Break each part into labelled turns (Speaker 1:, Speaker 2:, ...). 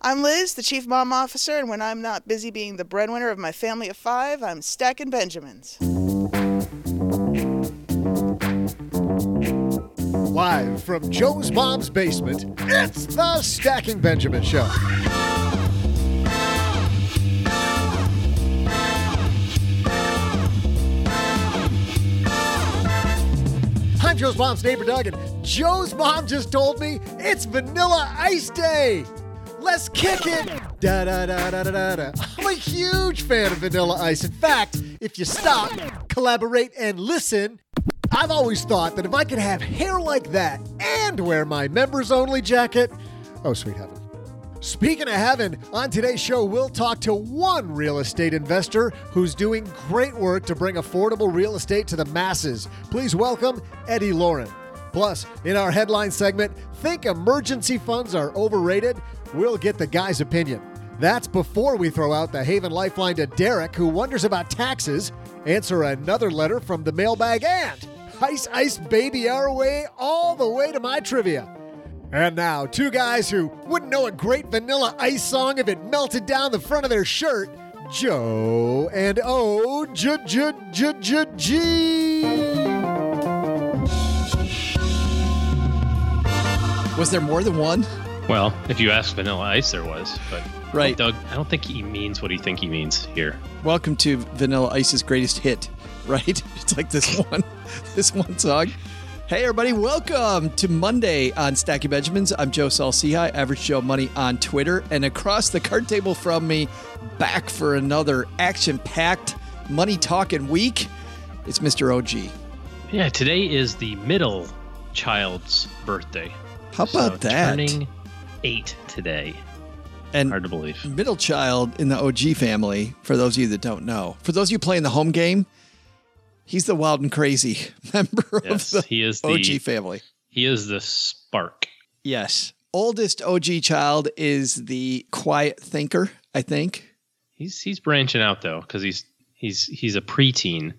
Speaker 1: I'm Liz, the Chief Mom Officer, and when I'm not busy being the breadwinner of my family of five, I'm stacking Benjamins.
Speaker 2: Live from Joe's mom's basement, it's the Stacking Benjamin Show. I'm Joe's mom's neighbor Doug, and Joe's mom just told me it's Vanilla Ice Day. Let's kick it! Da da da da da da. I'm a huge fan of Vanilla Ice. In fact, if you stop, collaborate, and listen, I've always thought that if I could have hair like that and wear my members only jacket, oh, sweet heaven. Speaking of heaven, on today's show, we'll talk to one real estate investor who's doing great work to bring affordable real estate to the masses. Please welcome Eddie Lorin. Plus, in our headline segment, Think Emergency Funds Are Overrated? We'll get the guy's opinion. That's before we throw out the Haven Lifeline to Derrick, who wonders about taxes, answer another letter from the mailbag, and Ice Ice Baby our way all the way to my trivia. And now, two guys who wouldn't know a great vanilla ice song if it melted down the front of their shirt Joe and O J J J J G.
Speaker 3: Was there more than one?
Speaker 4: Well, if you ask Vanilla Ice, there was, but
Speaker 3: Right.
Speaker 4: Doug, I don't think he means what he think he means here.
Speaker 3: Welcome to Vanilla Ice's greatest hit, right? It's like this one, this one song. Hey, everybody, welcome to Monday on Stacking Benjamins. I'm Joe Saul-Sehy, Average Joe Money on Twitter. And across the card table from me, back for another action packed money talking week, it's Mr. OG.
Speaker 4: Yeah, today is the middle child's birthday.
Speaker 3: How about
Speaker 4: So
Speaker 3: that?
Speaker 4: Turning eight today.
Speaker 3: And
Speaker 4: Hard to believe.
Speaker 3: middle child in the OG family, for those of you that don't know, for those of you playing the home game, he's the wild and crazy member
Speaker 4: Yes,
Speaker 3: of the
Speaker 4: he is the
Speaker 3: OG family.
Speaker 4: he is the spark.
Speaker 3: Yes. Oldest OG child is the quiet thinker, I think.
Speaker 4: He's he's branching out though, because he's he's he's a preteen,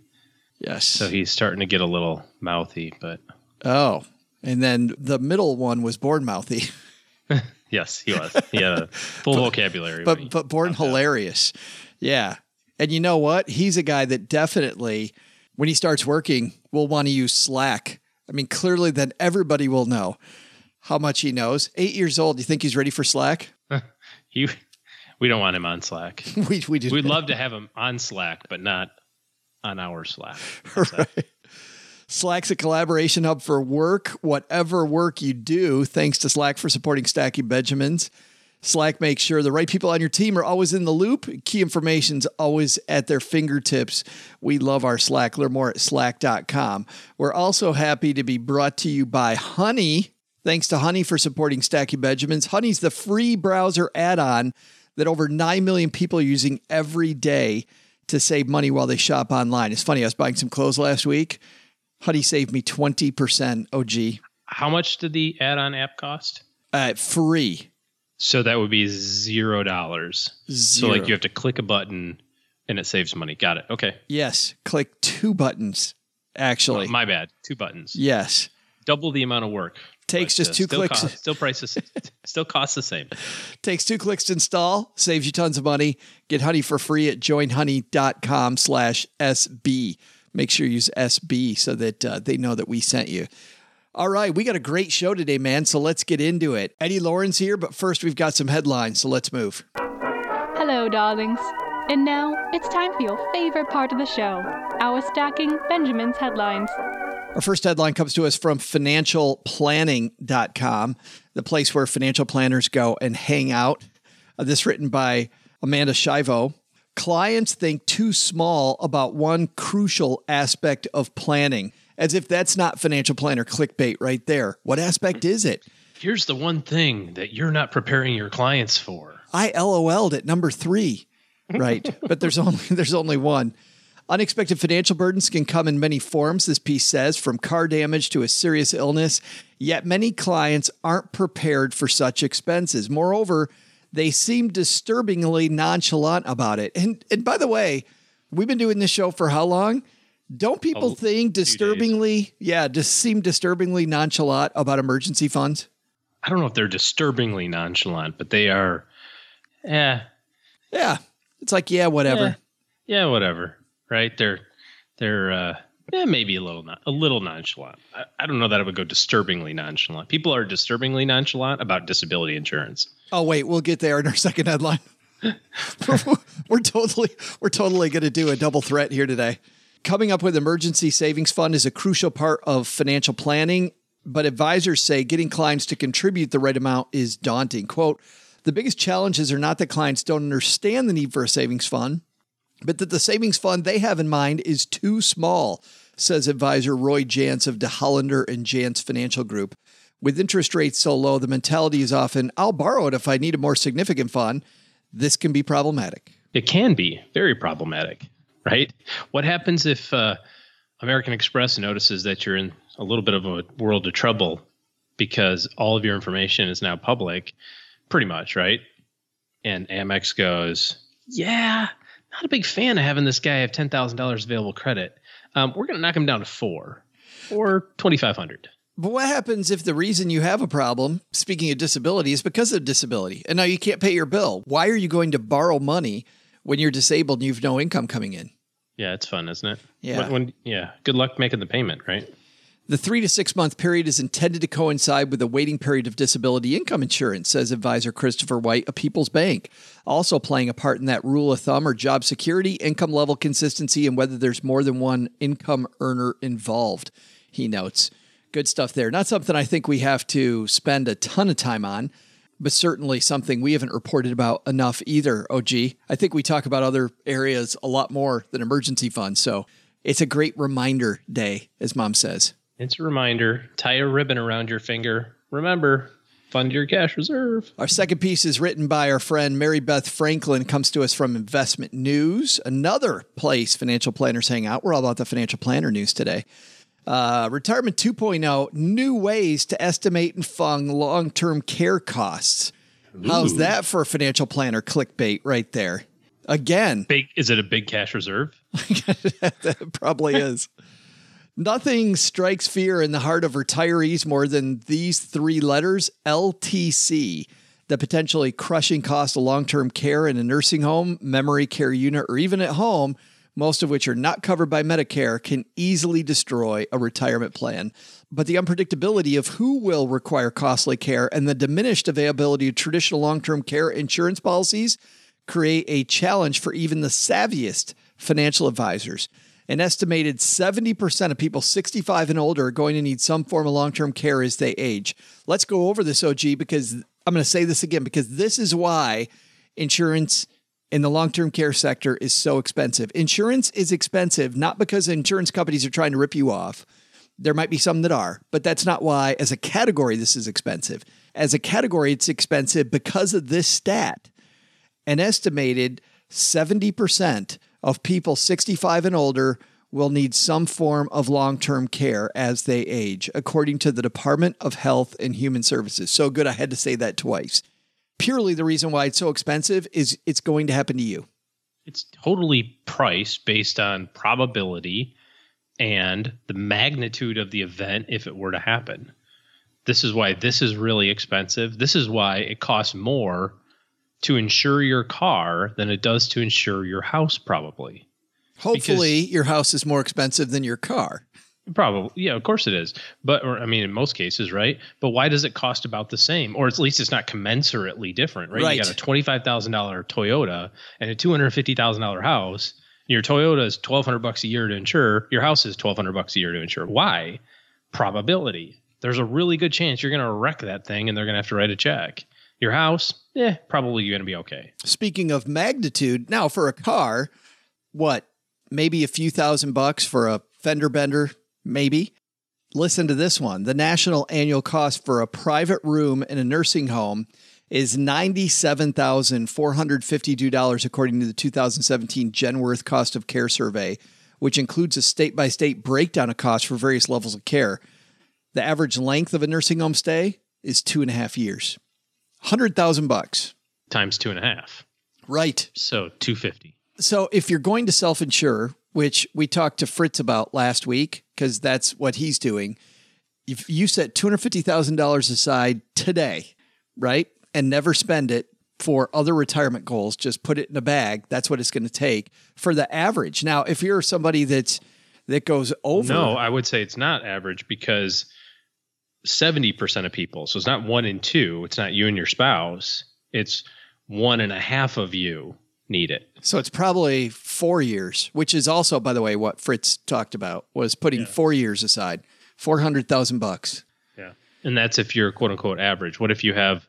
Speaker 3: Yes.
Speaker 4: so he's starting to get a little mouthy. But
Speaker 3: oh. And then the middle one was born mouthy,
Speaker 4: yes, he was. He had a full vocabulary. when
Speaker 3: but but born
Speaker 4: out.
Speaker 3: hilarious. Yeah. And you know what? He's a guy that definitely, when he starts working, will want to use Slack. I mean, clearly, then everybody will know how much he knows. Eight years old. You think he's ready for Slack?
Speaker 4: He, we don't want him on Slack.
Speaker 3: we we just
Speaker 4: We'd love to have him on Slack, but not on our Slack.
Speaker 3: right. Slack's a collaboration hub for work, whatever work you do. Thanks to Slack for supporting Stacking Benjamins. Slack makes sure the right people on your team are always in the loop. Key information's always at their fingertips. We love our Slack. Learn more at slack.com. We're also happy to be brought to you by Honey. Thanks to Honey for supporting Stacking Benjamins. Honey's the free browser add on that over 9 million people are using every day to save money while they shop online. It's funny, I was buying some clothes last week. Honey saved me 20% OG.
Speaker 4: How much did the add-on app cost?
Speaker 3: Uh, free.
Speaker 4: So that would be zero dollars. So like you have to click a button and it saves money. Got it. Okay.
Speaker 3: Yes, click two buttons, actually.
Speaker 4: Oh, my bad. Two buttons.
Speaker 3: yes.
Speaker 4: Double the amount of work.
Speaker 3: Takes
Speaker 4: But,
Speaker 3: just
Speaker 4: uh,
Speaker 3: two
Speaker 4: still
Speaker 3: clicks.
Speaker 4: Cost, still prices still costs the same.
Speaker 3: Takes two clicks to install, saves you tons of money. Get Honey for free at joinhoney.com slash SB. Make sure you use SB so that uh, they know that we sent you. All right, we got a great show today, man. So let's get into it. Eddie Lorin's here, but first we've got some headlines. So let's move.
Speaker 5: Hello, darlings. And now it's time for your favorite part of the show our stacking Benjamin's headlines.
Speaker 3: Our first headline comes to us from financialplanning.com, the place where financial planners go and hang out. Uh, this written by Amanda Schiavo. Clients think too small about one crucial aspect of planning, as if that's not financial planner clickbait right there. What aspect is it?
Speaker 4: Here's the one thing that you're not preparing your clients for.
Speaker 3: I LOL'd at number three, right? but there's only there's only one. Unexpected financial burdens can come in many forms, this piece says, from car damage to a serious illness. Yet many clients aren't prepared for such expenses. Moreover, they seem disturbingly nonchalant about it. And and by the way, we've been doing this show for how long? Don't people
Speaker 4: A
Speaker 3: think disturbingly, yeah, just seem disturbingly nonchalant about emergency funds?
Speaker 4: I don't know if they're disturbingly nonchalant, but they are. Yeah,
Speaker 3: Yeah. It's like, yeah, whatever.
Speaker 4: yeah, whatever. Right? They're they're uh, yeah, maybe a little non- a little nonchalant. I, I don't know that I would go disturbingly nonchalant. People are disturbingly nonchalant about disability insurance.
Speaker 3: Oh wait, we'll get there in our second headline. we're totally we're totally going to do a double threat here today. Coming up with emergency savings fund is a crucial part of financial planning, but advisors say getting clients to contribute the right amount is daunting. Quote, the biggest challenges are not that clients don't understand the need for a savings fund, but that the savings fund they have in mind is too small, says advisor Roy Jantz of DeHollander and Jantz Financial Group. With interest rates so low, the mentality is often, I'll borrow it if I need a more significant fund. This can be problematic.
Speaker 4: It can be very problematic, right? What happens if uh, American Express notices that you're in a little bit of a world of trouble because all of your information is now public, pretty much, right? And Amex goes, "Yeah, not a big fan of having this guy have ten thousand dollars available credit. Um, we're going to knock him down to four or twenty five hundred.
Speaker 3: But what happens if the reason you have a problem, speaking of disability, is because of disability and now you can't pay your bill? Why are you going to borrow money when you're disabled and you've no income coming in?
Speaker 4: Yeah, it's fun, isn't it?
Speaker 3: Yeah.
Speaker 4: When, when, yeah. Good luck making the payment, right?
Speaker 3: The three to six month period is intended to coincide with the waiting period of disability income insurance, says advisor Christopher White of People's Bank. Also playing a part in that rule of thumb are job security, income level consistency, and whether there's more than one income earner involved, he notes. Good stuff there. Not something I think we have to spend a ton of time on, but certainly something we haven't reported about enough either, OG. I think we talk about other areas a lot more than emergency funds. So it's a great reminder day, as mom says.
Speaker 4: It's a reminder. Tie a ribbon around your finger. Remember, fund your cash reserve.
Speaker 3: Our second piece is written by our friend Mary Beth Franklin, comes to us from Investment News, another place financial planners hang out. We're all about the financial planner news today. Uh, Retirement 2.0 new ways to estimate and fund long term care costs. How's that for a financial planner clickbait right there? Again,
Speaker 4: Big is it a big cash reserve?
Speaker 3: that probably is. Nothing strikes fear in the heart of retirees more than these three letters LTC, the potentially crushing cost of long term care in a nursing home, memory care unit, or even at home, most of which are not covered by Medicare, can easily destroy a retirement plan. But the unpredictability of who will require costly care and the diminished availability of traditional long term care insurance policies create a challenge for even the savviest financial advisors. An estimated 70% of people 65 and older are going to need some form of long term care as they age. Let's go over this, OG, because I'm going to say this again, because this is why insurance in the long term care sector is so expensive. Insurance is expensive not because insurance companies are trying to rip you off. There might be some that are, but that's not why, as a category, this is expensive. As a category, it's expensive because of this stat an estimated 70% of people 65 and older will need some form of long term care as they age, according to the Department of Health and Human Services. So good, I had to say that twice. Purely the reason why it's so expensive is it's going to happen to you.
Speaker 4: It's totally priced based on probability and the magnitude of the event if it were to happen. This is why this is really expensive. This is why it costs more to insure your car than it does to insure your house, probably.
Speaker 3: Hopefully, your house is more expensive than your car.
Speaker 4: Probably, yeah, of course it is. But, or I mean, in most cases, right? But why does it cost about the same, or at least it's not commensurately different, right?
Speaker 3: Right.
Speaker 4: You got a twenty-five thousand dollar Toyota and a two hundred fifty thousand dollar house. Your Toyota is twelve hundred bucks a year to insure. Your house is twelve hundred bucks a year to insure. Why? Probability. There's a really good chance you're going to wreck that thing, and they're going to have to write a check. Your house, eh, probably you're going to be okay.
Speaker 3: Speaking of magnitude, now for a car, what? Maybe a few thousand bucks for a fender bender, maybe. Listen to this one. The national annual cost for a private room in a nursing home is $97,452 according to the 2017 Genworth Cost of Care Survey, which includes a state-by-state breakdown of costs for various levels of care. The average length of a nursing home stay is two and a half years. 100,000 bucks.
Speaker 4: Times two and a half,
Speaker 3: Right.
Speaker 4: so two fifty.
Speaker 3: So if you're going to self insure, which we talked to Fritz about last week, because that's what he's doing, if you set $250,000 aside today, right, and never spend it for other retirement goals, just put it in a bag, that's what it's going to take for the average. Now, if you're somebody that's that goes over,
Speaker 4: No, I would say it's not average because 70% of people, so it's not one in two, it's not you and your spouse, it's one and a half of you need it.
Speaker 3: so it's probably four years, which is also, by the way, what Fritz talked about was putting four years aside, 400,000 bucks.
Speaker 4: Yeah. And that's if you're quote unquote average. What if you have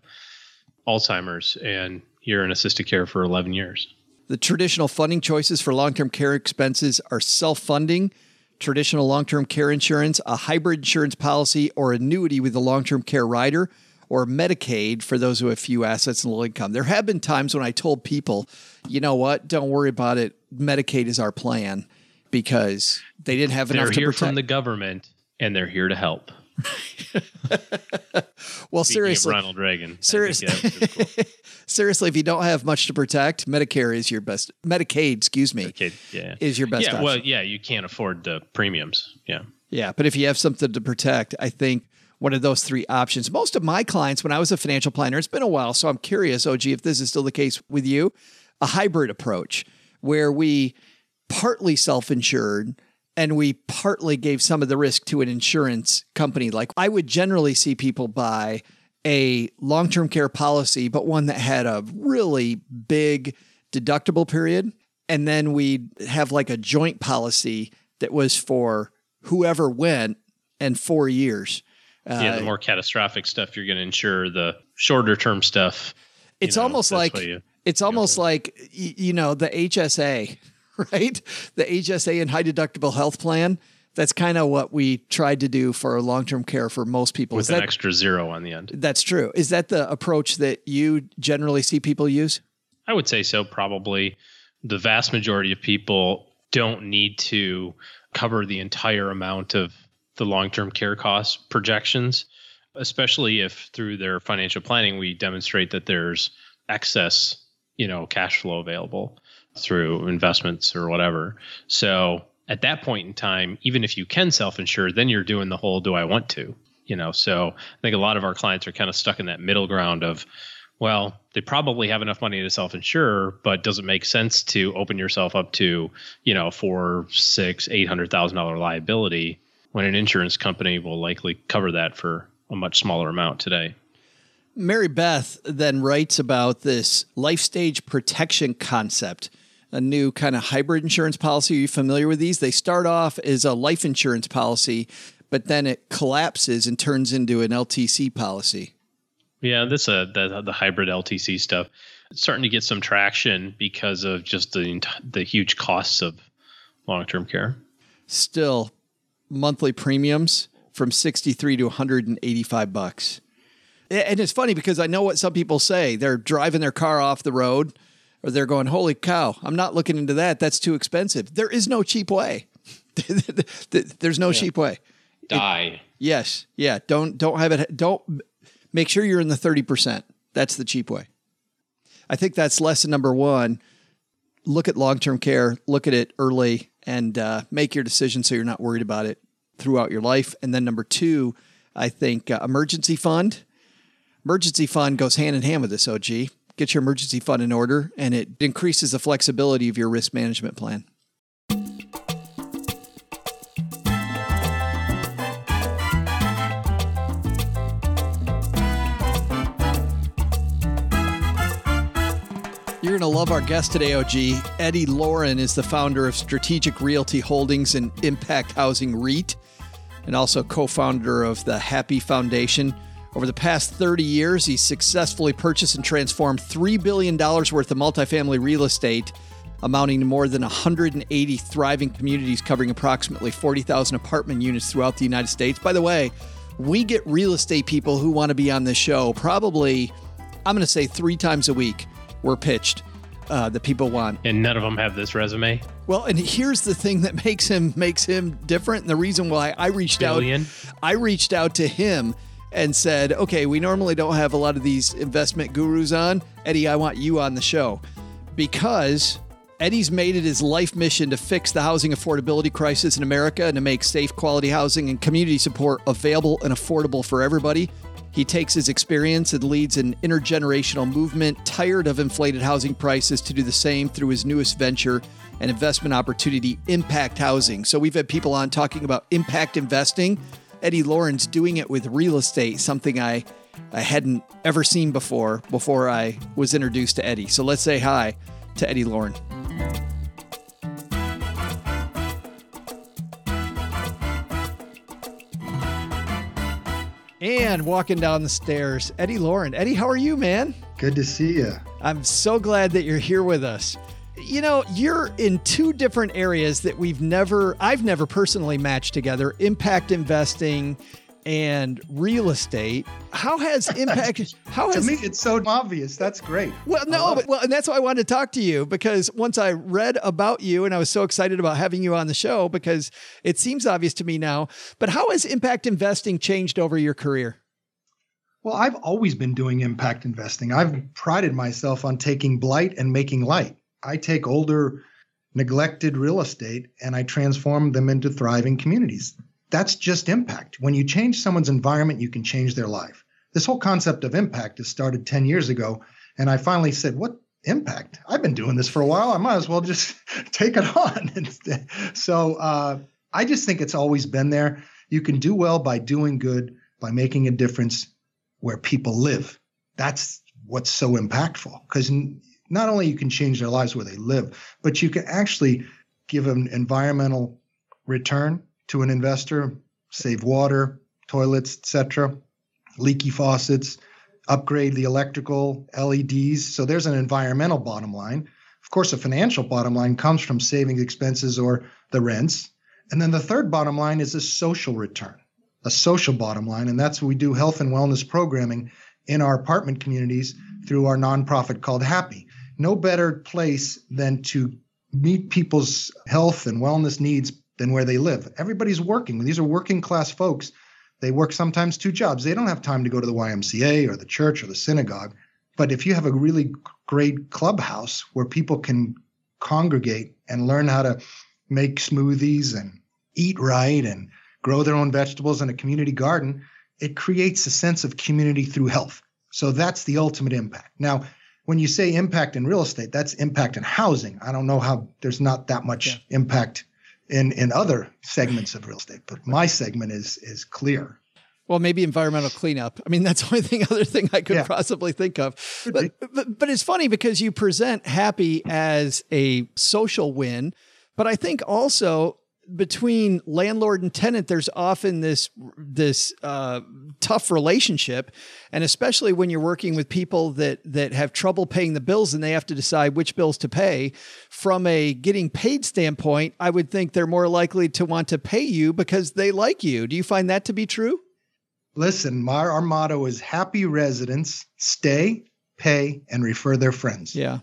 Speaker 4: Alzheimer's and you're in assisted care for 11 years?
Speaker 3: The traditional funding choices for long term care expenses are self funding, traditional long term care insurance, a hybrid insurance policy, or annuity with a long term care rider, or Medicaid for those who have few assets and low income. There have been times when I told people, you know what, don't worry about it. Medicaid is our plan because they didn't have enough. They're to
Speaker 4: here
Speaker 3: protect.
Speaker 4: from the government and they're here to help.
Speaker 3: well,
Speaker 4: Speaking
Speaker 3: seriously,
Speaker 4: Ronald Reagan.
Speaker 3: Seriously.
Speaker 4: that was pretty cool.
Speaker 3: seriously, if you don't have much to protect, Medicare is your best. Medicaid, excuse me,
Speaker 4: Medicaid, yeah.
Speaker 3: is your best
Speaker 4: yeah,
Speaker 3: option.
Speaker 4: well, yeah, you can't afford the premiums. Yeah.
Speaker 3: Yeah, but if you have something to protect, I think one of those three options. Most of my clients, when I was a financial planner, it's been a while, so I'm curious, OG, if this is still the case with you, a hybrid approach where we partly self insured and we partly gave some of the risk to an insurance company. Like I would generally see people buy a long term care policy, but one that had a really big deductible period. And then we'd have like a joint policy that was for whoever went and four years.
Speaker 4: Yeah, the uh, more catastrophic stuff you're going to insure, the shorter term stuff.
Speaker 3: It's
Speaker 4: know,
Speaker 3: almost like
Speaker 4: you-
Speaker 3: it's almost like you know the HSA, right? The HSA and high deductible health plan. That's kind of what we tried to do for long term care for most people.
Speaker 4: with
Speaker 3: Is
Speaker 4: an
Speaker 3: that,
Speaker 4: extra zero on the end.
Speaker 3: that's true. Is that the approach that you generally see people use?
Speaker 4: I would say so. Probably the vast majority of people don't need to cover the entire amount of the long term care cost projections, especially if through their financial planning we demonstrate that there's excess, you know, cash flow available through investments or whatever. So at that point in time, even if you can self insure, then you're doing the whole do I want to? You know, so I think a lot of our clients are kind of stuck in that middle ground of, well, they probably have enough money to self-insure, but does it make sense to open yourself up to, you know, four, six, eight hundred thousand dollar liability when an insurance company will likely cover that for a much smaller amount today?
Speaker 3: Mary Beth then writes about this life stage protection concept, a new kind of hybrid insurance policy. Are you familiar with these? They start off as a life insurance policy, but then it collapses and turns into an LTC policy.
Speaker 4: Yeah, this uh the the hybrid LTC stuff it's starting to get some traction because of just the the huge costs of long term care.
Speaker 3: Still, monthly premiums from 63 to 185 bucks. And it's funny because I know what some people say. They're driving their car off the road or they're going, Holy cow, I'm not looking into that. That's too expensive. There is no cheap way. There's no cheap way.
Speaker 4: Die.
Speaker 3: Yes. Yeah. Don't don't have it don't make sure you're in the 30%. That's the cheap way. I think that's lesson number 1. Look at long-term care, look at it early and uh, make your decision so you're not worried about it throughout your life. And then number 2, I think uh, emergency fund. Emergency fund goes hand in hand with this, OG. Get your emergency fund in order, and it increases the flexibility of your risk management plan. You're going to love our guest today, OG. Eddie Lorin is the founder of Strategic Realty Holdings and Impact Housing REIT, and also co founder of the Happy Foundation. Over the past 30 years, he's successfully purchased and transformed $3 billion worth of multifamily real estate, amounting to more than 180 thriving communities covering approximately 40,000 apartment units throughout the United States. By the way, we get real estate people who want to be on this show probably, I'm going to say, three times a week were pitched uh, that people want.
Speaker 4: And none of them have this resume.
Speaker 3: Well, and here's the thing that makes him makes him different, and the reason why I reached
Speaker 4: Billion.
Speaker 3: out, I reached out to him and said, "Okay, we normally don't have a lot of these investment gurus on. Eddie, I want you on the show because." Eddie's made it his life mission to fix the housing affordability crisis in America and to make safe, quality housing and community support available and affordable for everybody. He takes his experience and leads an intergenerational movement tired of inflated housing prices to do the same through his newest venture and investment opportunity, Impact Housing. So we've had people on talking about impact investing. Eddie Lorin's doing it with real estate, something I I hadn't ever seen before before I was introduced to Eddie. So let's say hi to Eddie Lorin. And walking down the stairs, Eddie Lorin. Eddie, how are you, man?
Speaker 6: Good to see you.
Speaker 3: I'm so glad that you're here with us. You know, you're in two different areas that we've never, I've never personally matched together impact investing and real estate. How has impact, how has To
Speaker 6: me, it's so obvious. That's great.
Speaker 3: well, no, but, well, and that's why I wanted to talk to you because once I read about you and I was so excited about having you on the show because it seems obvious to me now. But how has impact investing changed over your career?
Speaker 6: Well, I've always been doing impact investing. I've prided myself on taking blight and making light. I take older, neglected real estate and I transform them into thriving communities. That's just impact. When you change someone's environment, you can change their life. This whole concept of impact has started 10 years ago. And I finally said, What impact? I've been doing this for a while. I might as well just take it on. so uh, I just think it's always been there. You can do well by doing good, by making a difference where people live. That's what's so impactful because not only you can change their lives where they live, but you can actually give an environmental return to an investor, save water, toilets, etc., leaky faucets, upgrade the electrical, LEDs. So there's an environmental bottom line. Of course, a financial bottom line comes from saving expenses or the rents. And then the third bottom line is a social return, a social bottom line. And that's what we do health and wellness programming in our apartment communities through our nonprofit called Happy. No better place than to meet people's health and wellness needs than where they live. Everybody's working. These are working class folks. They work sometimes two jobs. They don't have time to go to the YMCA or the church or the synagogue. But if you have a really great clubhouse where people can congregate and learn how to make smoothies and eat right and grow their own vegetables in a community garden, it creates a sense of community through health. So that's the ultimate impact. Now, when you say impact in real estate, that's impact in housing. I don't know how there's not that much impact in in other segments of real estate, but my segment is is clear.
Speaker 3: Well, maybe environmental cleanup. I mean, that's the only thing, other thing I could
Speaker 6: Yeah.
Speaker 3: possibly think of. But, but but it's funny because you present happy as a social win, but I think also between landlord and tenant, there's often this this uh, tough relationship, and especially when you're working with people that that have trouble paying the bills and they have to decide which bills to pay. From a getting paid standpoint, I would think they're more likely to want to pay you because they like you. Do you find that to be true?
Speaker 6: Listen, my, our motto is happy residents stay, pay, and refer their friends.
Speaker 3: Yeah.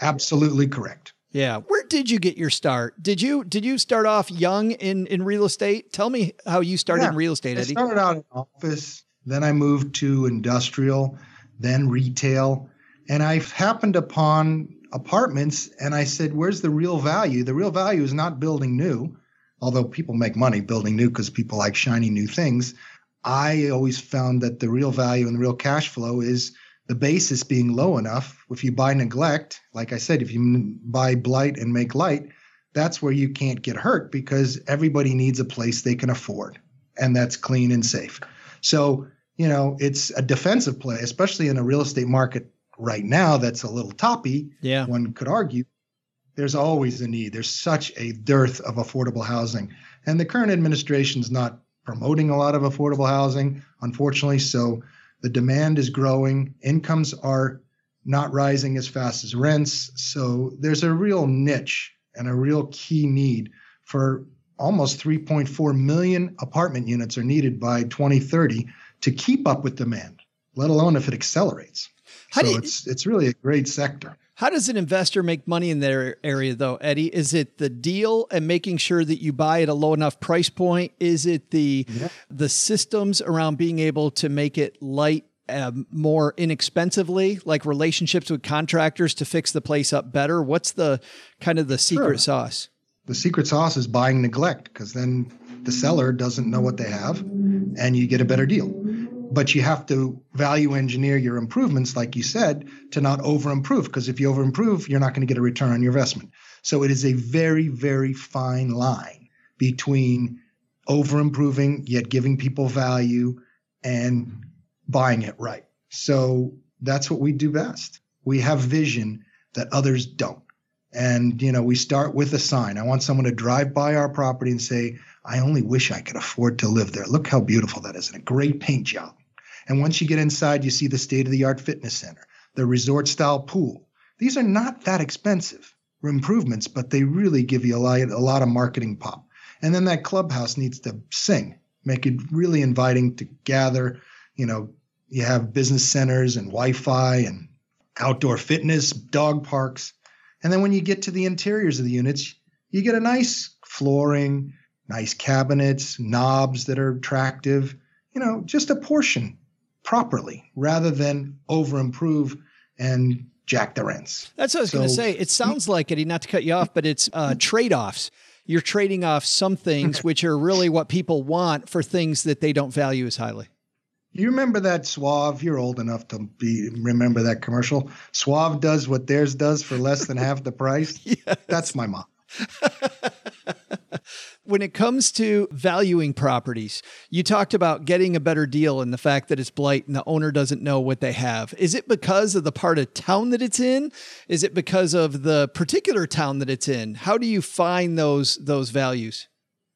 Speaker 6: Absolutely correct.
Speaker 3: Yeah. Where did you get your start? Did you did you start off young in in real estate? Tell me how you started
Speaker 6: Yeah.
Speaker 3: in real estate,
Speaker 6: I
Speaker 3: Eddie.
Speaker 6: started out in office, then I moved to industrial, then retail, and I happened upon apartments and I said, where's the real value? The real value is not building new, although people make money building new because people like shiny new things. I always found that the real value and the real cash flow is the basis being low enough. If you buy neglect, like I said, if you buy blight and make light, that's where you can't get hurt because everybody needs a place they can afford and that's clean and safe. So, you know, it's a defensive play, especially in a real estate market right now that's a little toppy.
Speaker 3: Yeah.
Speaker 6: One could argue there's always a need. There's such a dearth of affordable housing. And the current administration is not promoting a lot of affordable housing, unfortunately. So the demand is growing, incomes are not rising as fast as rents. So there's a real niche and a real key need for almost 3.4 million apartment units are needed by 2030 to keep up with demand, let alone if it accelerates. How so you, it's it's really a great sector.
Speaker 3: How does an investor make money in their area though, Eddie? Is it the deal and making sure that you buy at a low enough price point? Is it the yeah. the systems around being able to make it light um, more inexpensively, like relationships with contractors to fix the place up better? What's the kind of the secret sure. sauce?
Speaker 6: The secret sauce is buying neglect because then the seller doesn't know what they have and you get a better deal. But you have to value engineer your improvements, like you said, to not over improve because if you over improve, you're not going to get a return on your investment. So it is a very, very fine line between over improving yet giving people value and buying it right. So that's what we do best. We have vision that others don't. And, you know, we start with a sign. I want someone to drive by our property and say, I only wish I could afford to live there. Look how beautiful that is and a great paint job. And once you get inside, you see the state of the art fitness center, the resort style pool. These are not that expensive improvements, but they really give you a lot, a lot of marketing pop. And then that clubhouse needs to sing, make it really inviting to gather, you know, you have business centers and Wi-Fi and outdoor fitness, dog parks. And then when you get to the interiors of the units, you get a nice flooring, nice cabinets, knobs that are attractive, you know, just a portion properly rather than over improve and jack the rents.
Speaker 3: That's what I was so, going to say. It sounds like, Eddie, not to cut you off, but it's uh, trade offs. You're trading off some things which are really what people want for things that they don't value as highly.
Speaker 6: You remember that Suave? You're old enough to be remember that commercial. Suave does what theirs does for less than half the price. yes. That's my mom.
Speaker 3: when it comes to valuing properties, you talked about getting a better deal and the fact that it's blight and the owner doesn't know what they have. Is it because of the part of town that it's in? Is it because of the particular town that it's in? How do you find those those values?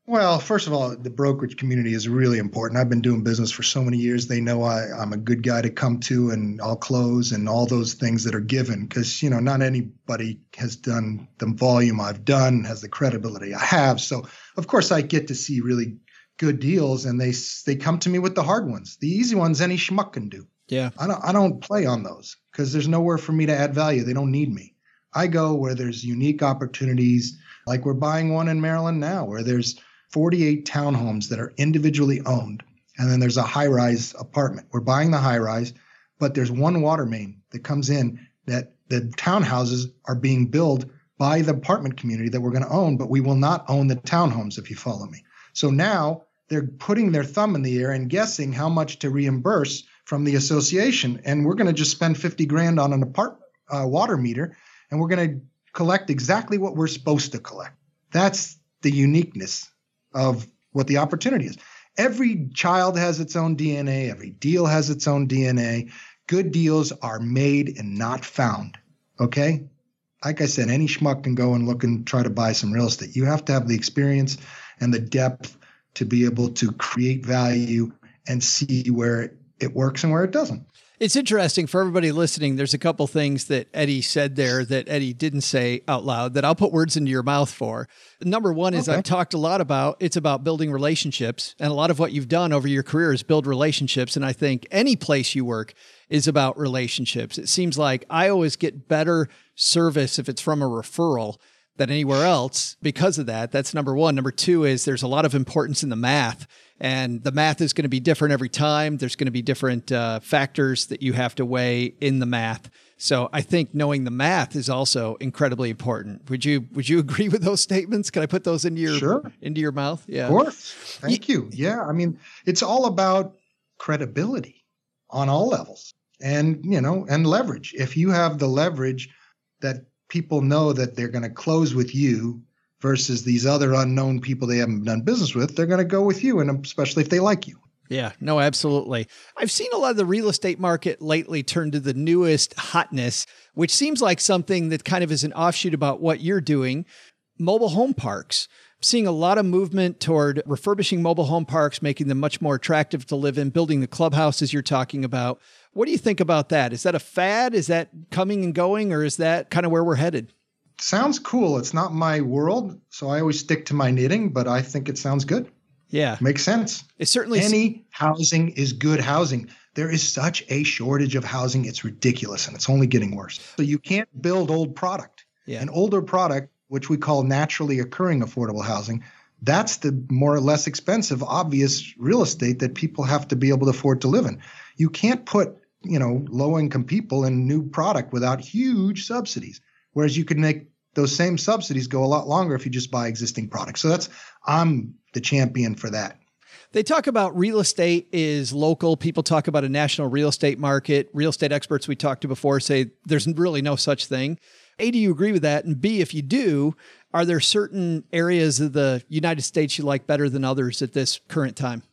Speaker 6: Well, first of all, the brokerage community is really important. I've been doing business for so many years. They know I, I'm a good guy to come to and I'll close and all those things that are given because, you know, not anybody has done the volume I've done, has the credibility I have. So, of course, I get to see really good deals and they they come to me with the hard ones. The easy ones any schmuck can do.
Speaker 3: Yeah.
Speaker 6: I don't I don't play on those because there's nowhere for me to add value. They don't need me. I go where there's unique opportunities, like we're buying one in Maryland now, where there's 48 townhomes that are individually owned. And then there's a high rise apartment. We're buying the high rise, but there's one water main that comes in that the townhouses are being built by the apartment community that we're going to own, but we will not own the townhomes if you follow me. So now they're putting their thumb in the air and guessing how much to reimburse from the association. And we're going to just spend 50 grand on an apartment uh, water meter and we're going to collect exactly what we're supposed to collect. That's the uniqueness of what the opportunity is. Every child has its own DNA, every deal has its own DNA. Good deals are made and not found. Okay? Like I said, any schmuck can go and look and try to buy some real estate. You have to have the experience and the depth to be able to create value and see where it works and where it doesn't.
Speaker 3: It's interesting for everybody listening. There's a couple things that Eddie said there that Eddie didn't say out loud that I'll put words into your mouth for. Number one is okay. I've talked a lot about it's about building relationships. And a lot of what you've done over your career is build relationships. And I think any place you work is about relationships. It seems like I always get better service if it's from a referral than anywhere else because of that. That's number one. Number two is there's a lot of importance in the math and the math is going to be different every time. There's going to be different uh, factors that you have to weigh in the math. So I think knowing the math is also incredibly important. Would you would you agree with those statements? Can I put those into your
Speaker 6: Sure.
Speaker 3: into your mouth? Yeah.
Speaker 6: Of course. Thank you. Yeah. I mean, it's all about credibility on all levels and, you know, and leverage. If you have the leverage that people know that they're going to close with you versus these other unknown people they haven't done business with, they're going to go with you, and especially if they like you.
Speaker 3: Yeah, no, absolutely. I've seen a lot of the real estate market lately turn to the newest hotness, which seems like something that kind of is an offshoot about what you're doing mobile home parks. Seeing a lot of movement toward refurbishing mobile home parks, making them much more attractive to live in, building the clubhouses you're talking about. What do you think about that? Is that a fad? Is that coming and going, or is that kind of where we're headed?
Speaker 6: Sounds cool. It's not my world, so I always stick to my knitting, but I think it sounds good.
Speaker 3: Yeah,
Speaker 6: Makes sense.
Speaker 3: it certainly.
Speaker 6: Any housing is good housing. There is such a shortage of housing, it's ridiculous, and it's only getting worse. So you can't build old product.
Speaker 3: Yeah.
Speaker 6: An older product, which we call naturally occurring affordable housing, that's the more or less expensive, obvious real estate that people have to be able to afford to live in. You can't put, you know, low income people in new product without huge subsidies. Whereas you could make those same subsidies go a lot longer if you just buy existing products. So that's I'm the champion for that.
Speaker 3: They talk about real estate is local. People talk about a national real estate market. Real estate experts we talked to before say there's really no such thing. A, do you agree with that? And B, if you do, are there certain areas of the United States you like better than others at this current time?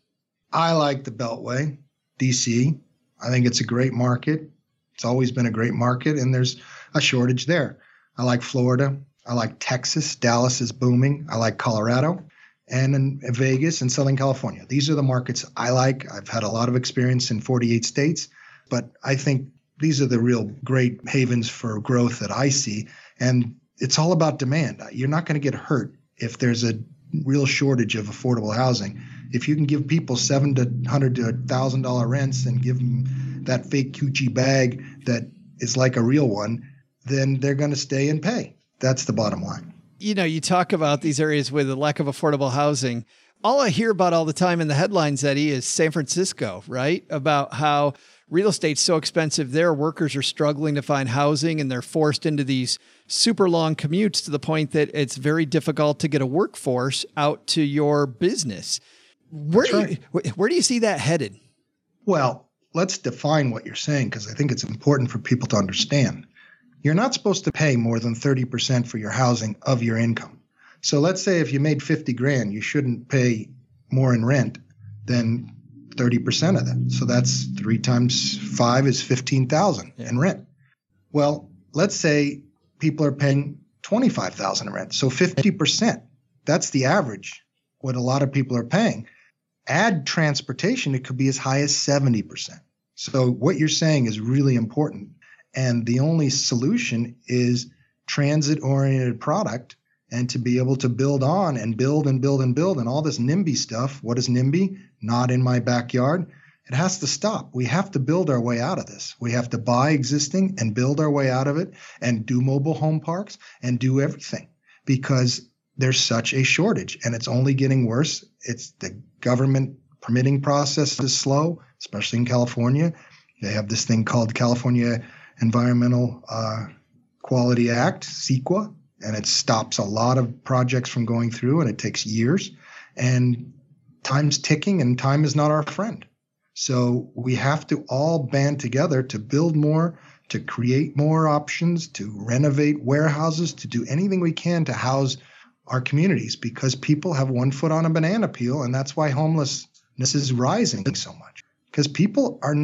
Speaker 6: I like the Beltway, DC. I think it's a great market. It's always been a great market, and there's a shortage there. I like Florida. I like Texas. Dallas is booming. I like Colorado and in Vegas and Southern California. These are the markets I like. I've had a lot of experience in 48 states, but I think these are the real great havens for growth that I see. And it's all about demand. You're not going to get hurt if there's a real shortage of affordable housing. If you can give people seven to hundred to thousand dollar rents and give them that fake Gucci bag that is like a real one, then they're going to stay and pay. That's the bottom line.
Speaker 3: You know, you talk about these areas with a lack of affordable housing. All I hear about all the time in the headlines, Eddie, is San Francisco, right? About how real estate's so expensive there. Workers are struggling to find housing and they're forced into these super long commutes to the point that it's very difficult to get a workforce out to your business. Where, do you, wh- where do you see that headed?
Speaker 6: Well, let's define what you're saying because I think it's important for people to understand. You're not supposed to pay more than 30% for your housing of your income. So let's say if you made 50 grand, you shouldn't pay more in rent than 30% of that. So that's 3 times 5 is 15,000 in rent. Well, let's say people are paying 25,000 in rent. So 50%. That's the average what a lot of people are paying. Add transportation, it could be as high as 70%. So what you're saying is really important. And the only solution is transit oriented product and to be able to build on and build and build and build and all this NIMBY stuff. What is NIMBY? Not in my backyard. It has to stop. We have to build our way out of this. We have to buy existing and build our way out of it and do mobile home parks and do everything because there's such a shortage and it's only getting worse. It's the government permitting process is slow, especially in California. They have this thing called California Environmental uh, Quality Act, CEQA, and it stops a lot of projects from going through and it takes years. And time's ticking and time is not our friend. So we have to all band together to build more, to create more options, to renovate warehouses, to do anything we can to house our communities because people have one foot on a banana peel. And that's why homelessness is rising so much because people are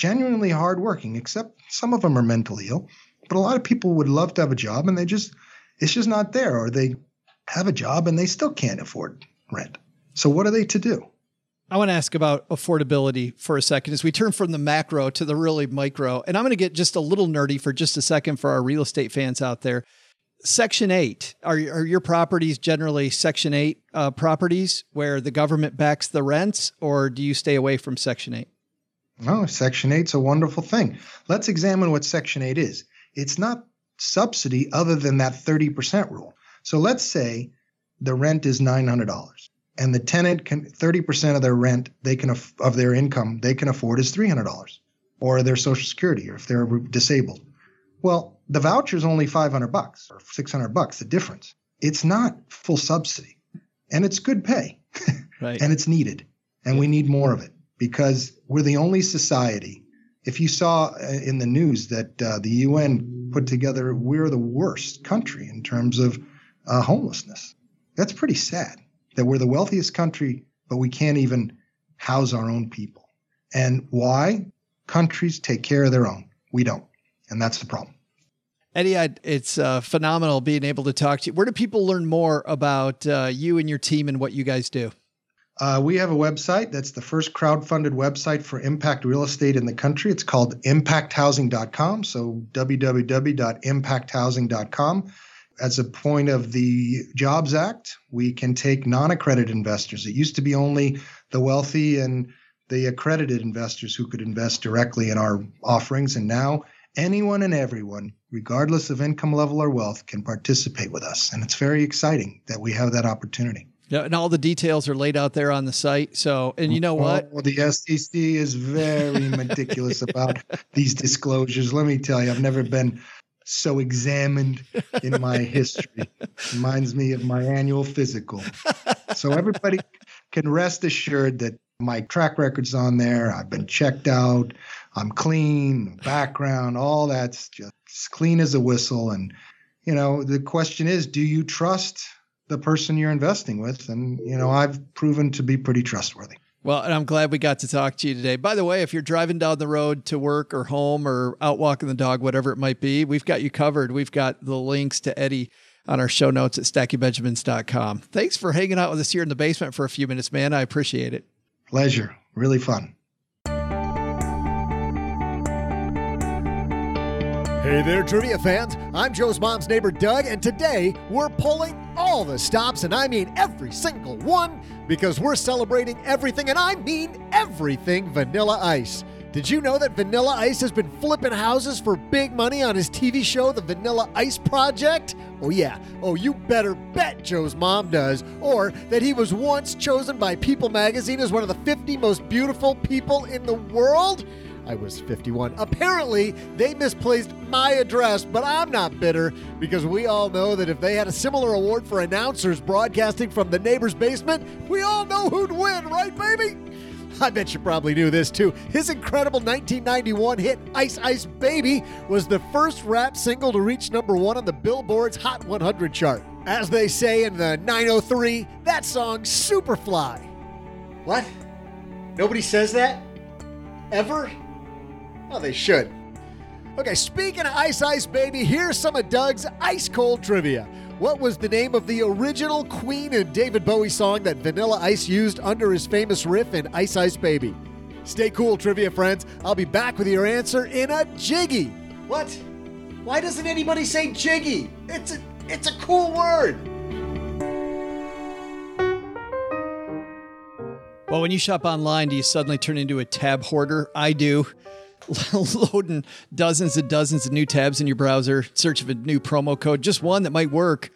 Speaker 6: genuinely hardworking, except some of them are mentally ill. But a lot of people would love to have a job and they just, it's just not there, or they have a job and they still can't afford rent. So what are they to do?
Speaker 3: I want to ask about affordability for a second as we turn from the macro to the really micro. And I'm going to get just a little nerdy for just a second for our real estate fans out there. Section 8, are, are your properties generally Section 8 uh, properties where the government backs the rents, or do you stay away from Section 8?
Speaker 6: No, Section 8's a wonderful thing. Let's examine what Section 8 is. It's not subsidy other than that 30% rule. So let's say the rent is $900 and the tenant can 30% of their rent they can of their income they can afford is $300 or their social security or if they're disabled Well, the voucher is only 500 bucks or 600 bucks, the difference. It's not full subsidy and it's good pay
Speaker 3: Right.
Speaker 6: and it's needed. And we need more of it because we're the only society. If you saw uh, in the news that uh, the UN put together, we're the worst country in terms of uh, homelessness. That's pretty sad that we're the wealthiest country, but we can't even house our own people. And why? Countries take care of their own. We don't. And that's the problem.
Speaker 3: Eddie, I, it's uh, phenomenal being able to talk to you. Where do people learn more about uh, you and your team and what you guys do?
Speaker 6: Uh, we have a website that's the first crowd-funded website for impact real estate in the country. It's called impacthousing.com. So www.impacthousing.com. As a point of the Jobs Act, we can take non-accredited investors. It used to be only the wealthy and the accredited investors who could invest directly in our offerings, and now anyone and everyone, regardless of income level or wealth, can participate with us. And it's very exciting that we have that opportunity.
Speaker 3: Yeah, and all the details are laid out there on the site. So, and you know what?
Speaker 6: Oh, the SEC is very meticulous about these disclosures. Let me tell you, I've never been so examined in my history. Reminds me of my annual physical. So everybody can rest assured that my track record's on there. I've been checked out. I'm clean, background, all that's just clean as a whistle. And, you know, the question is, do you trust the person you're investing with? And, you know, I've proven to be pretty trustworthy.
Speaker 3: Well, and I'm glad we got to talk to you today. By the way, if you're driving down the road to work or home or out walking the dog, whatever it might be, we've got you covered. We've got the links to Eddie on our show notes at stackingbenjamins.com. Thanks for hanging out with us here in the basement for a few minutes, man. I appreciate it.
Speaker 6: Pleasure. Really fun.
Speaker 2: Hey there, trivia fans. I'm Joe's mom's neighbor, Doug, and today we're pulling all the stops, and I mean every single one, because we're celebrating everything, and I mean everything Vanilla Ice. Did you know that Vanilla Ice has been flipping houses for big money on his TV show, The Vanilla Ice Project? Oh, yeah. Oh, you better bet Joe's mom does. Or that he was once chosen by People magazine as one of the 50 most beautiful people in the world? I was 51. Apparently, they misplaced my address, but I'm not bitter because we all know that if they had a similar award for announcers broadcasting from the neighbor's basement, we all know who'd win, right, baby? I bet you probably knew this too. His incredible 1991 hit Ice Ice Baby was the first rap single to reach number one on the Billboard's Hot 100 chart. As they say in the 903, that song Superfly. What? Nobody says that? Ever? Oh, they should. Okay, speaking of Ice Ice Baby, here's some of Doug's ice cold trivia. What was the name of the original Queen and David Bowie song that Vanilla Ice used under his famous riff in Ice Ice Baby? Stay cool, trivia friends. I'll be back with your answer in a jiggy. What? Why doesn't anybody say jiggy? It's a it's a cool word.
Speaker 3: Well, when you shop online, do you suddenly turn into a tab hoarder? I do. Loading dozens and dozens of new tabs in your browser, search of a new promo code, just one that might work.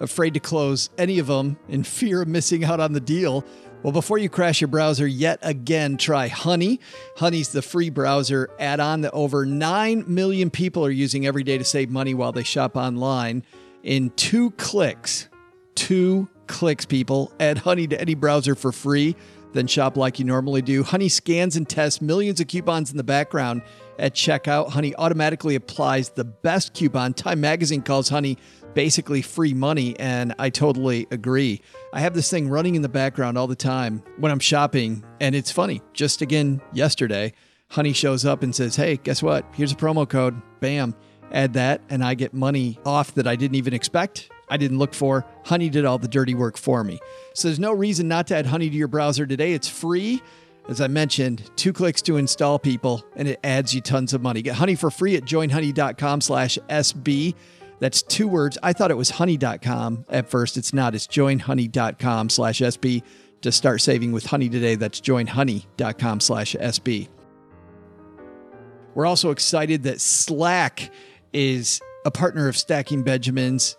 Speaker 3: Afraid to close any of them in fear of missing out on the deal. Well, before you crash your browser yet again, try Honey. Honey's the free browser add on that over 9 million people are using every day to save money while they shop online. In two clicks, two clicks, people, add Honey to any browser for free then shop like you normally do. Honey scans and tests millions of coupons in the background at checkout. Honey automatically applies the best coupon. Time Magazine calls Honey basically free money, and I totally agree. I have this thing running in the background all the time when I'm shopping, and it's funny. Just again, yesterday, Honey shows up and says, Hey, guess what? Here's a promo code. Bam. Add that, and I get money off that I didn't even expect. I didn't look for. Honey did all the dirty work for me. So there's no reason not to add Honey to your browser today. It's free. As I mentioned, two clicks to install people, and it adds you tons of money. Get Honey for free at joinhoney.com slash SB. That's two words. I thought it was honey.com at first. It's not. It's joinhoney.com slash SB to start saving with Honey today. That's joinhoney.com slash SB. We're also excited that Slack is a partner of Stacking Benjamins.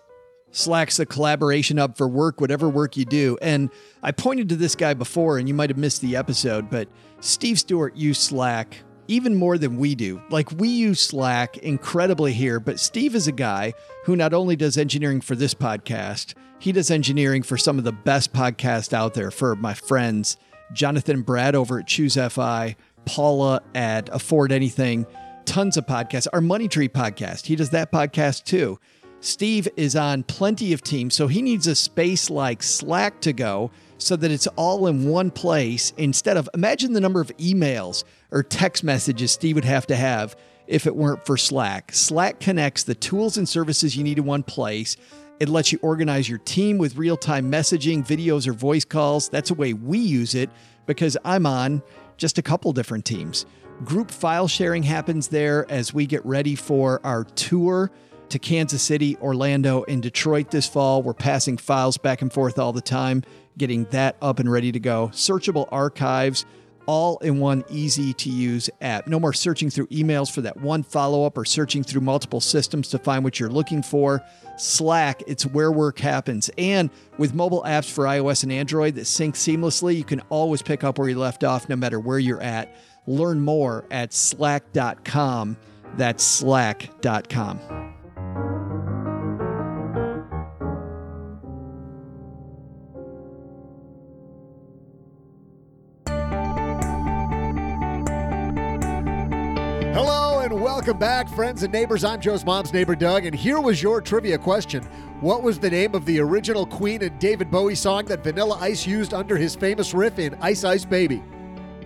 Speaker 3: Slack's a collaboration hub for work, whatever work you do. And I pointed to this guy before, and you might have missed the episode, but Steve Stewart used Slack even more than we do. Like we use Slack incredibly here, but Steve is a guy who not only does engineering for this podcast, he does engineering for some of the best podcasts out there for my friends, Jonathan Brad over at Choose FI, Paula at Afford Anything, tons of podcasts. Our Money Tree podcast, he does that podcast too. Steve is on plenty of teams, so he needs a space like Slack to go so that it's all in one place instead of imagine the number of emails or text messages Steve would have to have if it weren't for Slack. Slack connects the tools and services you need in one place. It lets you organize your team with real time messaging, videos, or voice calls. That's the way we use it because I'm on just a couple different teams. Group file sharing happens there as we get ready for our tour to Kansas City, Orlando, and Detroit this fall. We're passing files back and forth all the time, getting that up and ready to go. Searchable archives, all in one easy to use app. No more searching through emails for that one follow up or searching through multiple systems to find what you're looking for. Slack, it's where work happens. And with mobile apps for iOS and Android that sync seamlessly, you can always pick up where you left off no matter where you're at. Learn more at slack.com. That's slack.com.
Speaker 2: welcome back, friends and neighbors. I'm Joe's mom's neighbor, Doug, and here was your trivia question. What was the name of the original Queen and David Bowie song that Vanilla Ice used under his famous riff in Ice Ice Baby?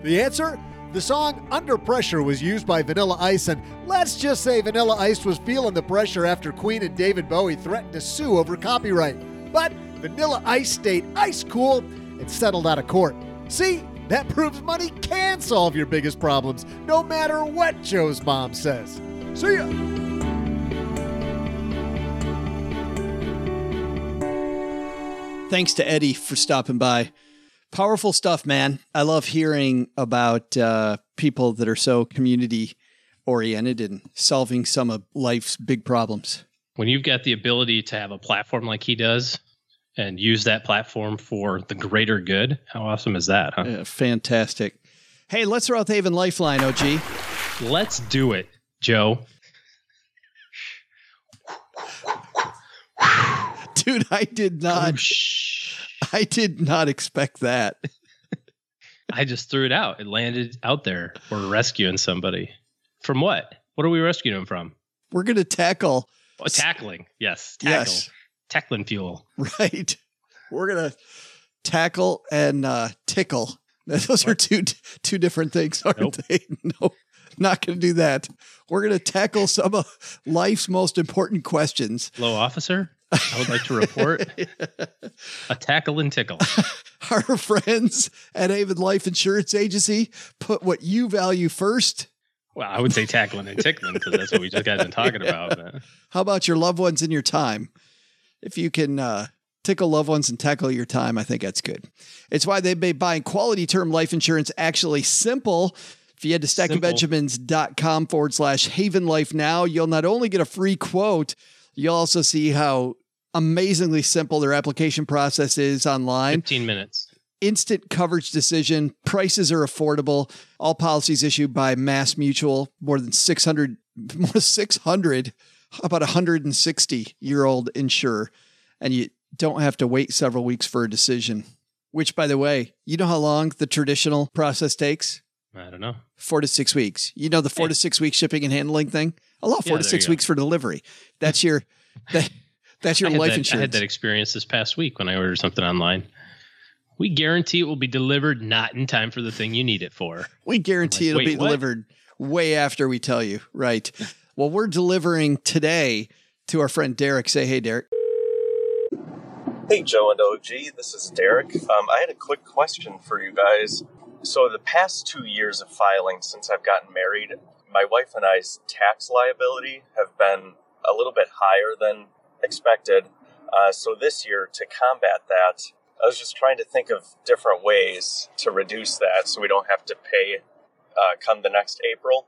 Speaker 2: The answer? The song Under Pressure was used by Vanilla Ice, and let's just say Vanilla Ice was feeling the pressure after Queen and David Bowie threatened to sue over copyright. But Vanilla Ice stayed ice cool and settled out of court. See, that proves money can solve your biggest problems, no matter what Joe's mom says. See ya!
Speaker 3: Thanks to Eddie for stopping by. Powerful stuff, man. I love hearing about uh, people that are so community oriented and solving some of life's big problems.
Speaker 4: When you've got the ability to have a platform like he does and use that platform for the greater good, how awesome is that, huh?
Speaker 3: Uh, fantastic. Hey, let's throw out the Haven Lifeline, OG.
Speaker 4: Let's do it, Joe.
Speaker 3: Dude, I did not.
Speaker 4: Whoosh.
Speaker 3: I did not expect that.
Speaker 4: I just threw it out. It landed out there. We're rescuing somebody. From what? What are we rescuing them from?
Speaker 3: We're going to tackle.
Speaker 4: Oh, tackling. Yes. Tackle.
Speaker 3: Yes.
Speaker 4: Tackling fuel.
Speaker 3: Right. We're going to tackle and uh, tickle. Those are two two different things, aren't
Speaker 4: Nope.
Speaker 3: they? No, not going to do that. We're going to tackle some of life's most important questions.
Speaker 4: Hello, officer. I would like to report a tackle and tickle.
Speaker 3: Our friends at Haven Life Insurance Agency put what you value first.
Speaker 4: Well, I would say tackling and tickling because that's what we just got done talking about. but-
Speaker 3: How about your loved ones and your time? If you can uh, tickle loved ones and tackle your time, I think that's good. It's why they've made buying quality term life insurance actually simple. If you head to stackingbenjamins.com forward slash haven life now, you'll not only get a free quote, you'll also see how amazingly simple their application process is online.
Speaker 4: 15 minutes.
Speaker 3: Instant coverage decision, prices are affordable. All policies issued by Mass Mutual, more than 600, more than 600, how about 160 year old insurer. And you don't have to wait several weeks for a decision. Which, by the way, you know how long the traditional process takes?
Speaker 4: I don't know.
Speaker 3: Four to six weeks. You know the four to six week shipping and handling thing? Allow four
Speaker 4: Yeah,
Speaker 3: to six
Speaker 4: you go.
Speaker 3: weeks for delivery. That's your that, that's your life
Speaker 4: that-
Speaker 3: insurance.
Speaker 4: I had that experience this past week when I ordered something online. We guarantee it will be delivered not in time for the thing you need it for.
Speaker 3: We guarantee
Speaker 4: like,
Speaker 3: it'll be
Speaker 4: what?"
Speaker 3: delivered way after we tell you. Right. Well, we're delivering today to our friend Derrick. Say hey, Derrick.
Speaker 7: Hey, Joe and OG, this is Derrick. Um, I had a quick question for you guys. So, the past two years of filing since I've gotten married, my wife and I's tax liability have been a little bit higher than expected. Uh, so, this year, to combat that, I was just trying to think of different ways to reduce that so we don't have to pay uh, come the next April.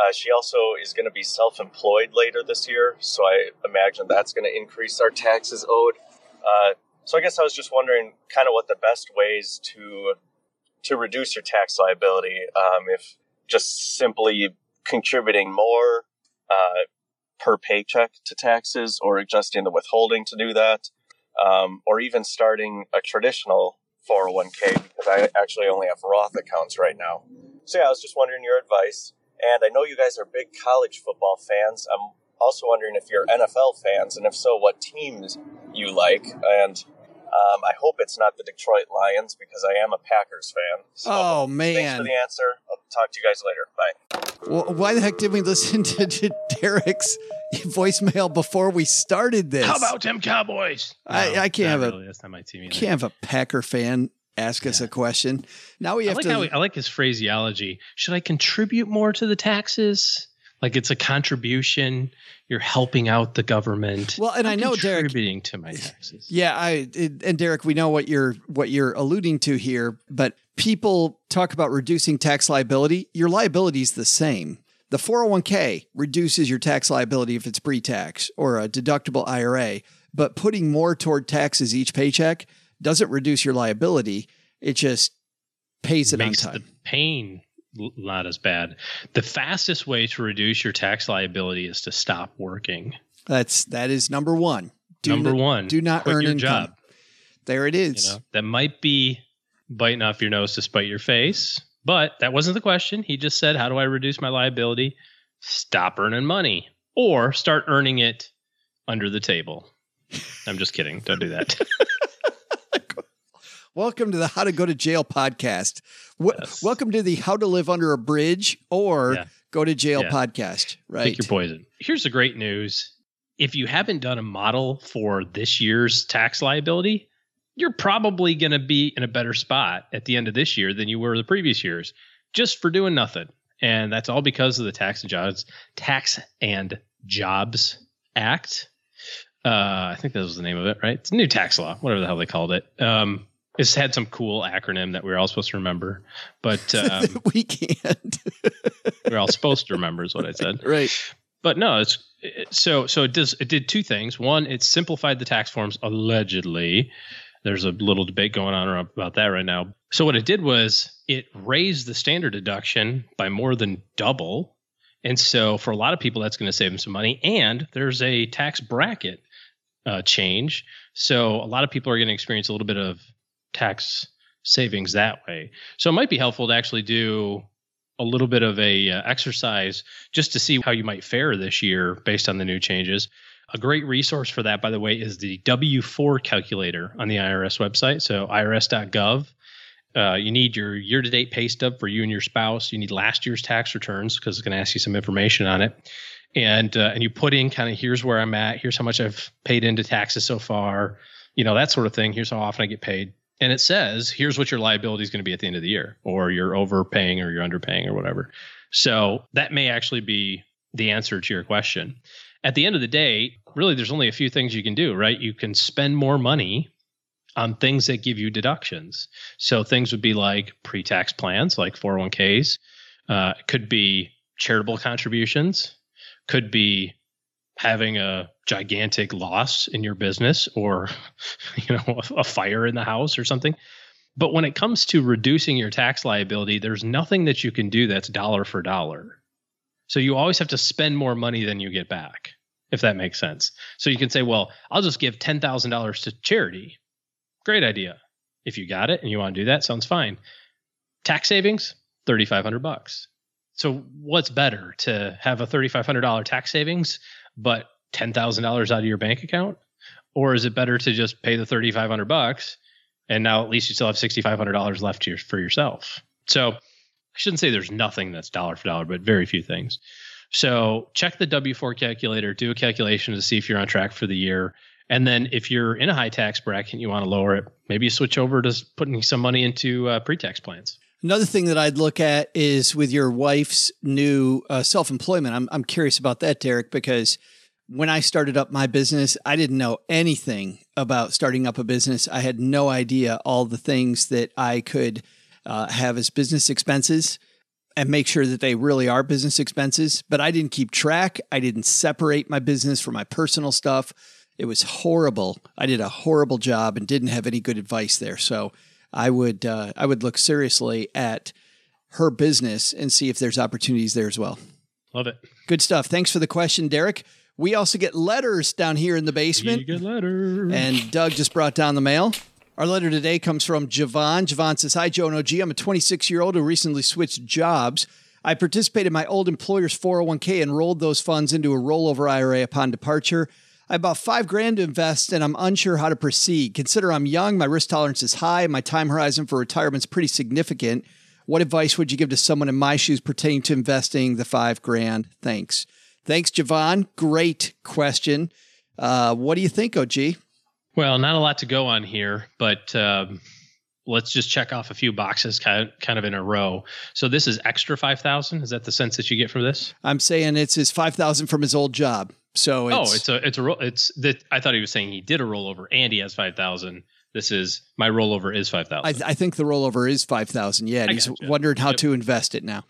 Speaker 7: Uh, she also is going to be self employed later this year, so I imagine that's going to increase our taxes owed. Uh, so I guess I was just wondering, kind of, what the best ways to to reduce your tax liability. Um, if just simply contributing more uh, per paycheck to taxes or adjusting the withholding to do that, um, or even starting a traditional 401k because I actually only have Roth accounts right now. So, yeah, I was just wondering your advice. And I know you guys are big college football fans. I'm also wondering if you're NFL fans, and if so, what teams you like. And um, I hope it's not the Detroit Lions because I am a Packers fan. So
Speaker 3: Oh,
Speaker 7: Thanks for the answer. I'll talk to you guys later. Bye.
Speaker 3: Well, why the heck did we listen to, to Derrick's voicemail before we started this?
Speaker 4: How about them Cowboys?
Speaker 3: I- I can't
Speaker 4: not
Speaker 3: have a-
Speaker 4: really. That's not my team either.
Speaker 3: Can't have a Packer fan ask us a question. Now we
Speaker 4: I
Speaker 3: have
Speaker 4: like
Speaker 3: to.
Speaker 4: he- I like his phraseology. Should I contribute more to the taxes? Like it's a contribution. You're helping out the government.
Speaker 3: Well, and
Speaker 4: I'm
Speaker 3: I know, Derrick-
Speaker 4: contributing to my taxes.
Speaker 3: Yeah, I it, and Derrick, we know what you're what you're alluding to here, but people talk about reducing tax liability. Your liability is the same. The 401k reduces your tax liability if it's pre-tax or a deductible IRA, but putting more toward taxes each paycheck doesn't reduce your liability. It just pays it
Speaker 4: makes
Speaker 3: on
Speaker 4: the
Speaker 3: time.
Speaker 4: pain not as bad. The fastest way to reduce your tax liability is to stop working.
Speaker 3: That's that is number one. Do
Speaker 4: Number
Speaker 3: not-
Speaker 4: one,
Speaker 3: do not earn
Speaker 4: your
Speaker 3: income.
Speaker 4: job.
Speaker 3: There it is.
Speaker 4: You know, that might be biting off your nose to spite your face, but that wasn't the question. He just said, "How do I reduce my liability?" Stop earning money or start earning it under the table. I'm just kidding. Don't do that.
Speaker 3: Welcome to the How to Go to Jail podcast. W-
Speaker 4: Yes.
Speaker 3: Welcome to the How to Live Under a Bridge or
Speaker 4: Yeah.
Speaker 3: Go to Jail
Speaker 4: Yeah.
Speaker 3: podcast. Right.
Speaker 4: Pick your poison. Here's the great news. If you haven't done a model for this year's tax liability, you're probably going to be in a better spot at the end of this year than you were the previous years just for doing nothing. And that's all because of the Tax and Jobs Tax and Jobs Act. Uh, I think that was the name of it, right? It's a new tax law, whatever the hell they called it. Um, it's had some cool acronym that we are all supposed to remember, but um,
Speaker 3: we can't.
Speaker 4: we're all supposed to remember, is what I said
Speaker 3: right.
Speaker 4: but no, it's it, so so it does it did two things. One, it simplified the tax forms allegedly. There's a little debate going on about that right now. So what it did was it raised the standard deduction by more than double. And so for a lot of people that's going to save them some money and there's a tax bracket uh, change. So a lot of people are going to experience a little bit of tax savings that way. So it might be helpful to actually do a little bit of a uh, exercise just to see how you might fare this year based on the new changes. A great resource for that, by the way, is the W 4 calculator on the IRS website. So, irs.gov. Uh, you need your year to date pay stub for you and your spouse. You need last year's tax returns because it's going to ask you some information on it. And, uh, and you put in kind of here's where I'm at, here's how much I've paid into taxes so far, you know, that sort of thing. Here's how often I get paid. And it says, here's what your liability is going to be at the end of the year, or you're overpaying or you're underpaying or whatever. So that may actually be the answer to your question. At the end of the day, really, there's only a few things you can do, right? You can spend more money on things that give you deductions. So things would be like pre tax plans, like 401ks, uh, could be charitable contributions, could be having a gigantic loss in your business or you know a, fire in the house or something. But when it comes to reducing your tax liability there's nothing that you can do that's dollar for dollar. So you always have to spend more money than you get back if that makes sense. So you can say well i'll just give $10000 to charity. Great idea. If you got it and you want to do that sounds fine. Tax savings 3500 bucks. So what's better to have a $3500 tax savings but $10,000 out of your bank account? Or is it better to just pay the 3,500 bucks and now at least you still have $6,500 left your, for yourself? So I shouldn't say there's nothing that's dollar for dollar, but very few things. So check the W 4 calculator, do a calculation to see if you're on track for the year. And then if you're in a high tax bracket and you want to lower it, maybe switch over to putting some money into uh, pre tax plans.
Speaker 3: Another thing that I'd look at is with your wife's new uh, self employment. I'm, I'm curious about that, Derrick, because when I started up my business, I didn't know anything about starting up a business. I had no idea all the things that I could uh, have as business expenses and make sure that they really are business expenses. But I didn't keep track. I didn't separate my business from my personal stuff. It was horrible. I did a horrible job and didn't have any good advice there. So I would uh, I would look seriously at her business and see if there's opportunities there as well.
Speaker 4: Love it.
Speaker 3: Good stuff. Thanks for the question, Derrick. We also get letters down here in the basement.
Speaker 4: You get letter.
Speaker 3: And Doug just brought down the mail. Our letter today comes from Javon. Javon says, Hi, Joe and OG. I'm a 26 year old who recently switched jobs. I participated in my old employer's 401k and rolled those funds into a rollover IRA upon departure. I have about five grand to invest and I'm unsure how to proceed. Consider I'm young, my risk tolerance is high, my time horizon for retirement is pretty significant. What advice would you give to someone in my shoes pertaining to investing the five grand? Thanks. Thanks, Javon. Great question. Uh, what do you think, OG?
Speaker 4: Well, not a lot to go on here, but um, let's just check off a few boxes kind of, kind of in a row. So this is extra 5,000. Is that the sense that you get from this?
Speaker 3: I'm saying it's his 5,000 from his old job. So oh, it's,
Speaker 4: oh, it's a it's a roll. It's that I thought he was saying he did a rollover and he has five thousand. This is my rollover is five thousand.
Speaker 3: I, I think the rollover is five thousand. Yeah, and
Speaker 4: I
Speaker 3: he's
Speaker 4: gotcha.
Speaker 3: wondered how
Speaker 4: Yep.
Speaker 3: to invest it now.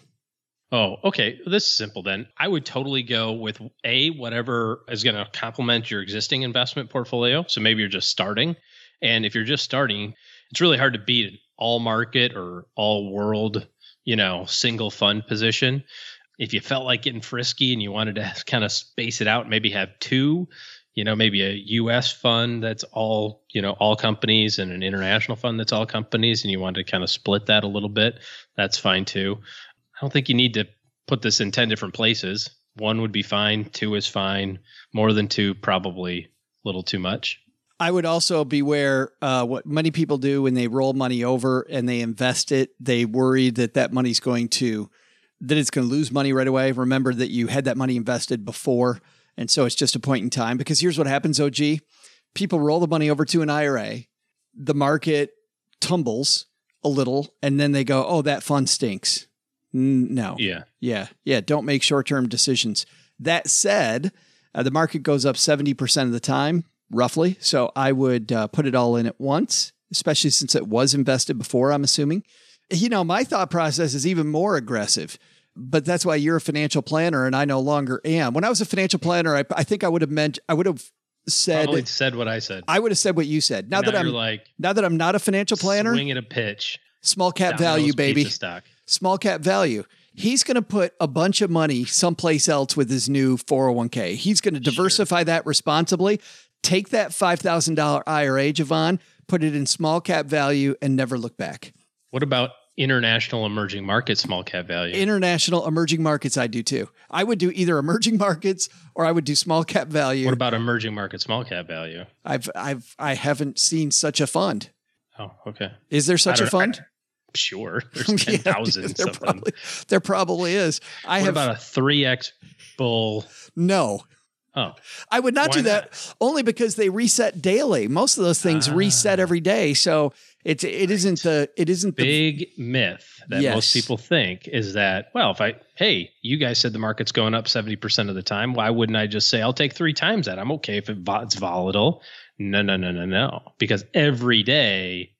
Speaker 4: Oh, okay. This is simple then. I would totally go with a whatever is going to complement your existing investment portfolio. So maybe you're just starting, and if you're just starting, it's really hard to beat an all market or all world, you know, single fund position. If you felt like getting frisky and you wanted to kind of space it out, maybe have two, you know, maybe a US fund that's all, you know, all companies and an international fund that's all companies and you want to kind of split that a little bit, that's fine too. I don't think you need to put this in 10 different places. One would be fine, two is fine, more than two probably a little too much.
Speaker 3: I would also beware uh, what many people do when they roll money over and they invest it. They worry that that money's going to that it's going to lose money right away. Remember that you had that money invested before, and so it's just a point in time. Because here's what happens: OG, people roll the money over to an IRA, the market tumbles a little, and then they go, "Oh, that fund stinks." No,
Speaker 4: Yeah.
Speaker 3: yeah, yeah. Don't make short term decisions. That said, uh, the market goes up 70% of the time, roughly. So I would uh, put it all in at once, especially since it was invested before, I'm assuming. You know, my thought process is even more aggressive, but that's why you're a financial planner and I no longer am. When I was a financial planner, I, I think I would have meant, I would have said,
Speaker 4: Probably said what I said.
Speaker 3: I would have said what you said. Now, that I'm,
Speaker 4: like
Speaker 3: now that I'm not a financial planner,
Speaker 4: swing at a pitch,
Speaker 3: small cap
Speaker 4: Domino's
Speaker 3: value, baby
Speaker 4: stock.
Speaker 3: small cap value. He's going to put a bunch of money someplace else with his new 401k. He's going to diversify that responsibly. Take that $5,000 IRA, Javon, put it in small cap value and never look back.
Speaker 4: What about international emerging market small cap value?
Speaker 3: International emerging markets, I do too. I would do either emerging markets or I would do small cap value.
Speaker 4: what about emerging market small cap value?
Speaker 3: I've, I've, I haven't seen such a fund.
Speaker 4: Oh, okay.
Speaker 3: Is there such a fund?
Speaker 4: Sure. There's
Speaker 3: Yeah,
Speaker 4: 10,000
Speaker 3: there
Speaker 4: something.
Speaker 3: probably, there probably is. I
Speaker 4: what
Speaker 3: have
Speaker 4: about a 3x bull?
Speaker 3: no.
Speaker 4: Oh,
Speaker 3: I would not
Speaker 4: Why
Speaker 3: do that only because they reset daily. Most of those things reset
Speaker 4: Ah.
Speaker 3: every day, so it's it isn't the it isn't the
Speaker 4: big myth that
Speaker 3: Yes.
Speaker 4: most people think is that well if i hey you guys said the market's going up 70% of the time why wouldn't i just say i'll take three times that i'm okay if it, it's volatile no no no no no because every day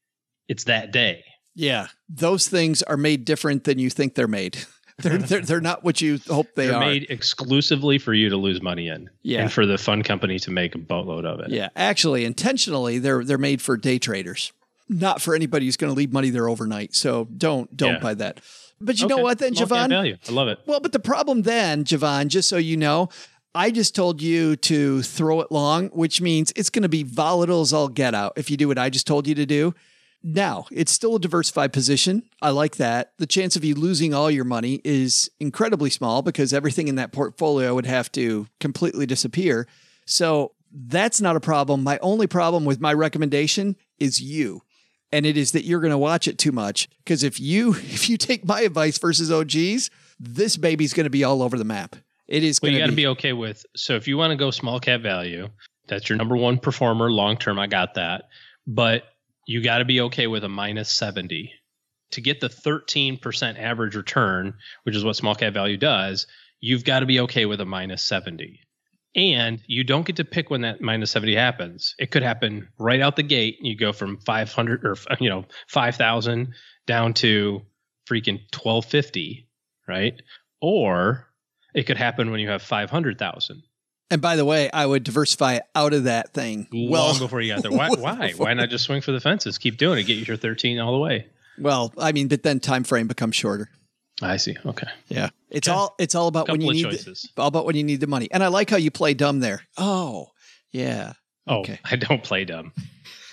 Speaker 4: it's that day
Speaker 3: yeah. Those things are made different than you think they're made. They're they're, they're not what you hope they are.
Speaker 4: they're
Speaker 3: are.
Speaker 4: made exclusively for you to lose money in
Speaker 3: Yeah.
Speaker 4: and for the fund company to make a boatload of it
Speaker 3: yeah, actually, intentionally, they're they're made for day traders, not for anybody who's going to leave money there overnight. So don't don't
Speaker 4: Yeah.
Speaker 3: buy that. But you know what, then,
Speaker 4: Small
Speaker 3: Javon?
Speaker 4: value i love it
Speaker 3: Well, but the problem then, Javon, just so you know, I just told you to throw it long, which means it's going to be volatile as all get out if you do what I just told you to do. Now, it's still a diversified position. I like that. The chance of you losing all your money is incredibly small because everything in that portfolio would have to completely disappear. So that's not a problem. My only problem with my recommendation is you. And it is that you're going to watch it too much because if you if you take my advice versus OG's, this baby's going to be all over the map. It is
Speaker 4: Well, you got
Speaker 3: to
Speaker 4: to
Speaker 3: be,
Speaker 4: be okay with. So if you want to go small cap value, that's your number one performer long term. I got that, but you got to be okay with a minus seventy to get the thirteen percent average return, which is what small cap value does. You've got to be okay with a minus seventy, and you don't get to pick when that minus seventy happens. It could happen right out the gate. You go from five hundred or you know five thousand down to freaking twelve fifty, right? Or it could happen when you have 500,000
Speaker 3: And by the way, I would diversify out of that thing.
Speaker 4: long
Speaker 3: well,
Speaker 4: before you got there. Why? Why? Why not just swing for the fences? Keep doing it. Get your 13 all the way.
Speaker 3: well, I mean, but then time frame becomes shorter.
Speaker 4: I see. Okay.
Speaker 3: Yeah. It's
Speaker 4: Okay.
Speaker 3: all it's all about when you need the, all about when you need the money. And I like how you play dumb there. Oh, yeah.
Speaker 4: Oh,
Speaker 3: Okay.
Speaker 4: I don't play dumb.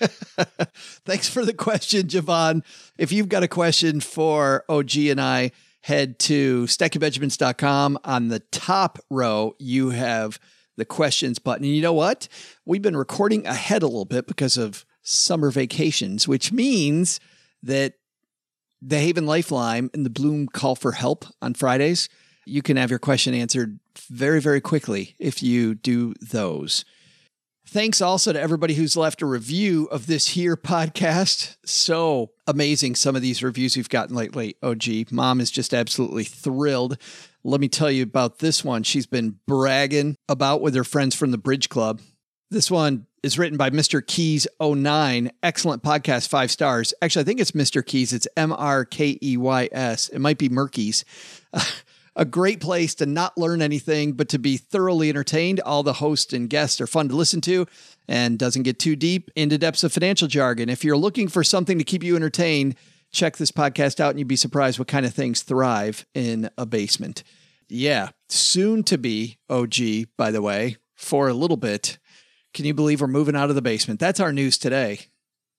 Speaker 3: Thanks for the question, Javon. If you've got a question for OG and I, head to stackingbenjamins.com. On the top row, you have the questions button. And you know what? We've been recording ahead a little bit because of summer vacations, which means that the Haven Lifeline and the Bloom Call for Help on Fridays, you can have your question answered very, very quickly if you do those. Thanks also to everybody who's left a review of this here podcast. So amazing some of these reviews we've gotten lately. Oh, gee, mom is just absolutely thrilled. Let me tell you about this one. She's been bragging about with her friends from the Bridge Club. This one is written by Mr. Keys 09. Excellent podcast, five stars. Actually, I think it's Mr. Keys. It's M R K E Y S. It might be Murky's. a great place to not learn anything, but to be thoroughly entertained. All the hosts and guests are fun to listen to and doesn't get too deep into depths of financial jargon. If you're looking for something to keep you entertained, check this podcast out and you'd be surprised what kind of things thrive in a basement. Yeah, soon to be OG, by the way, for a little bit. Can you believe we're moving out of the basement? That's our news today.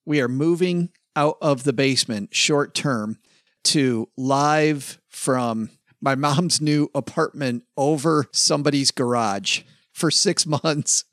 Speaker 3: We are moving out of the basement short term to live from my mom's new apartment over somebody's garage for six months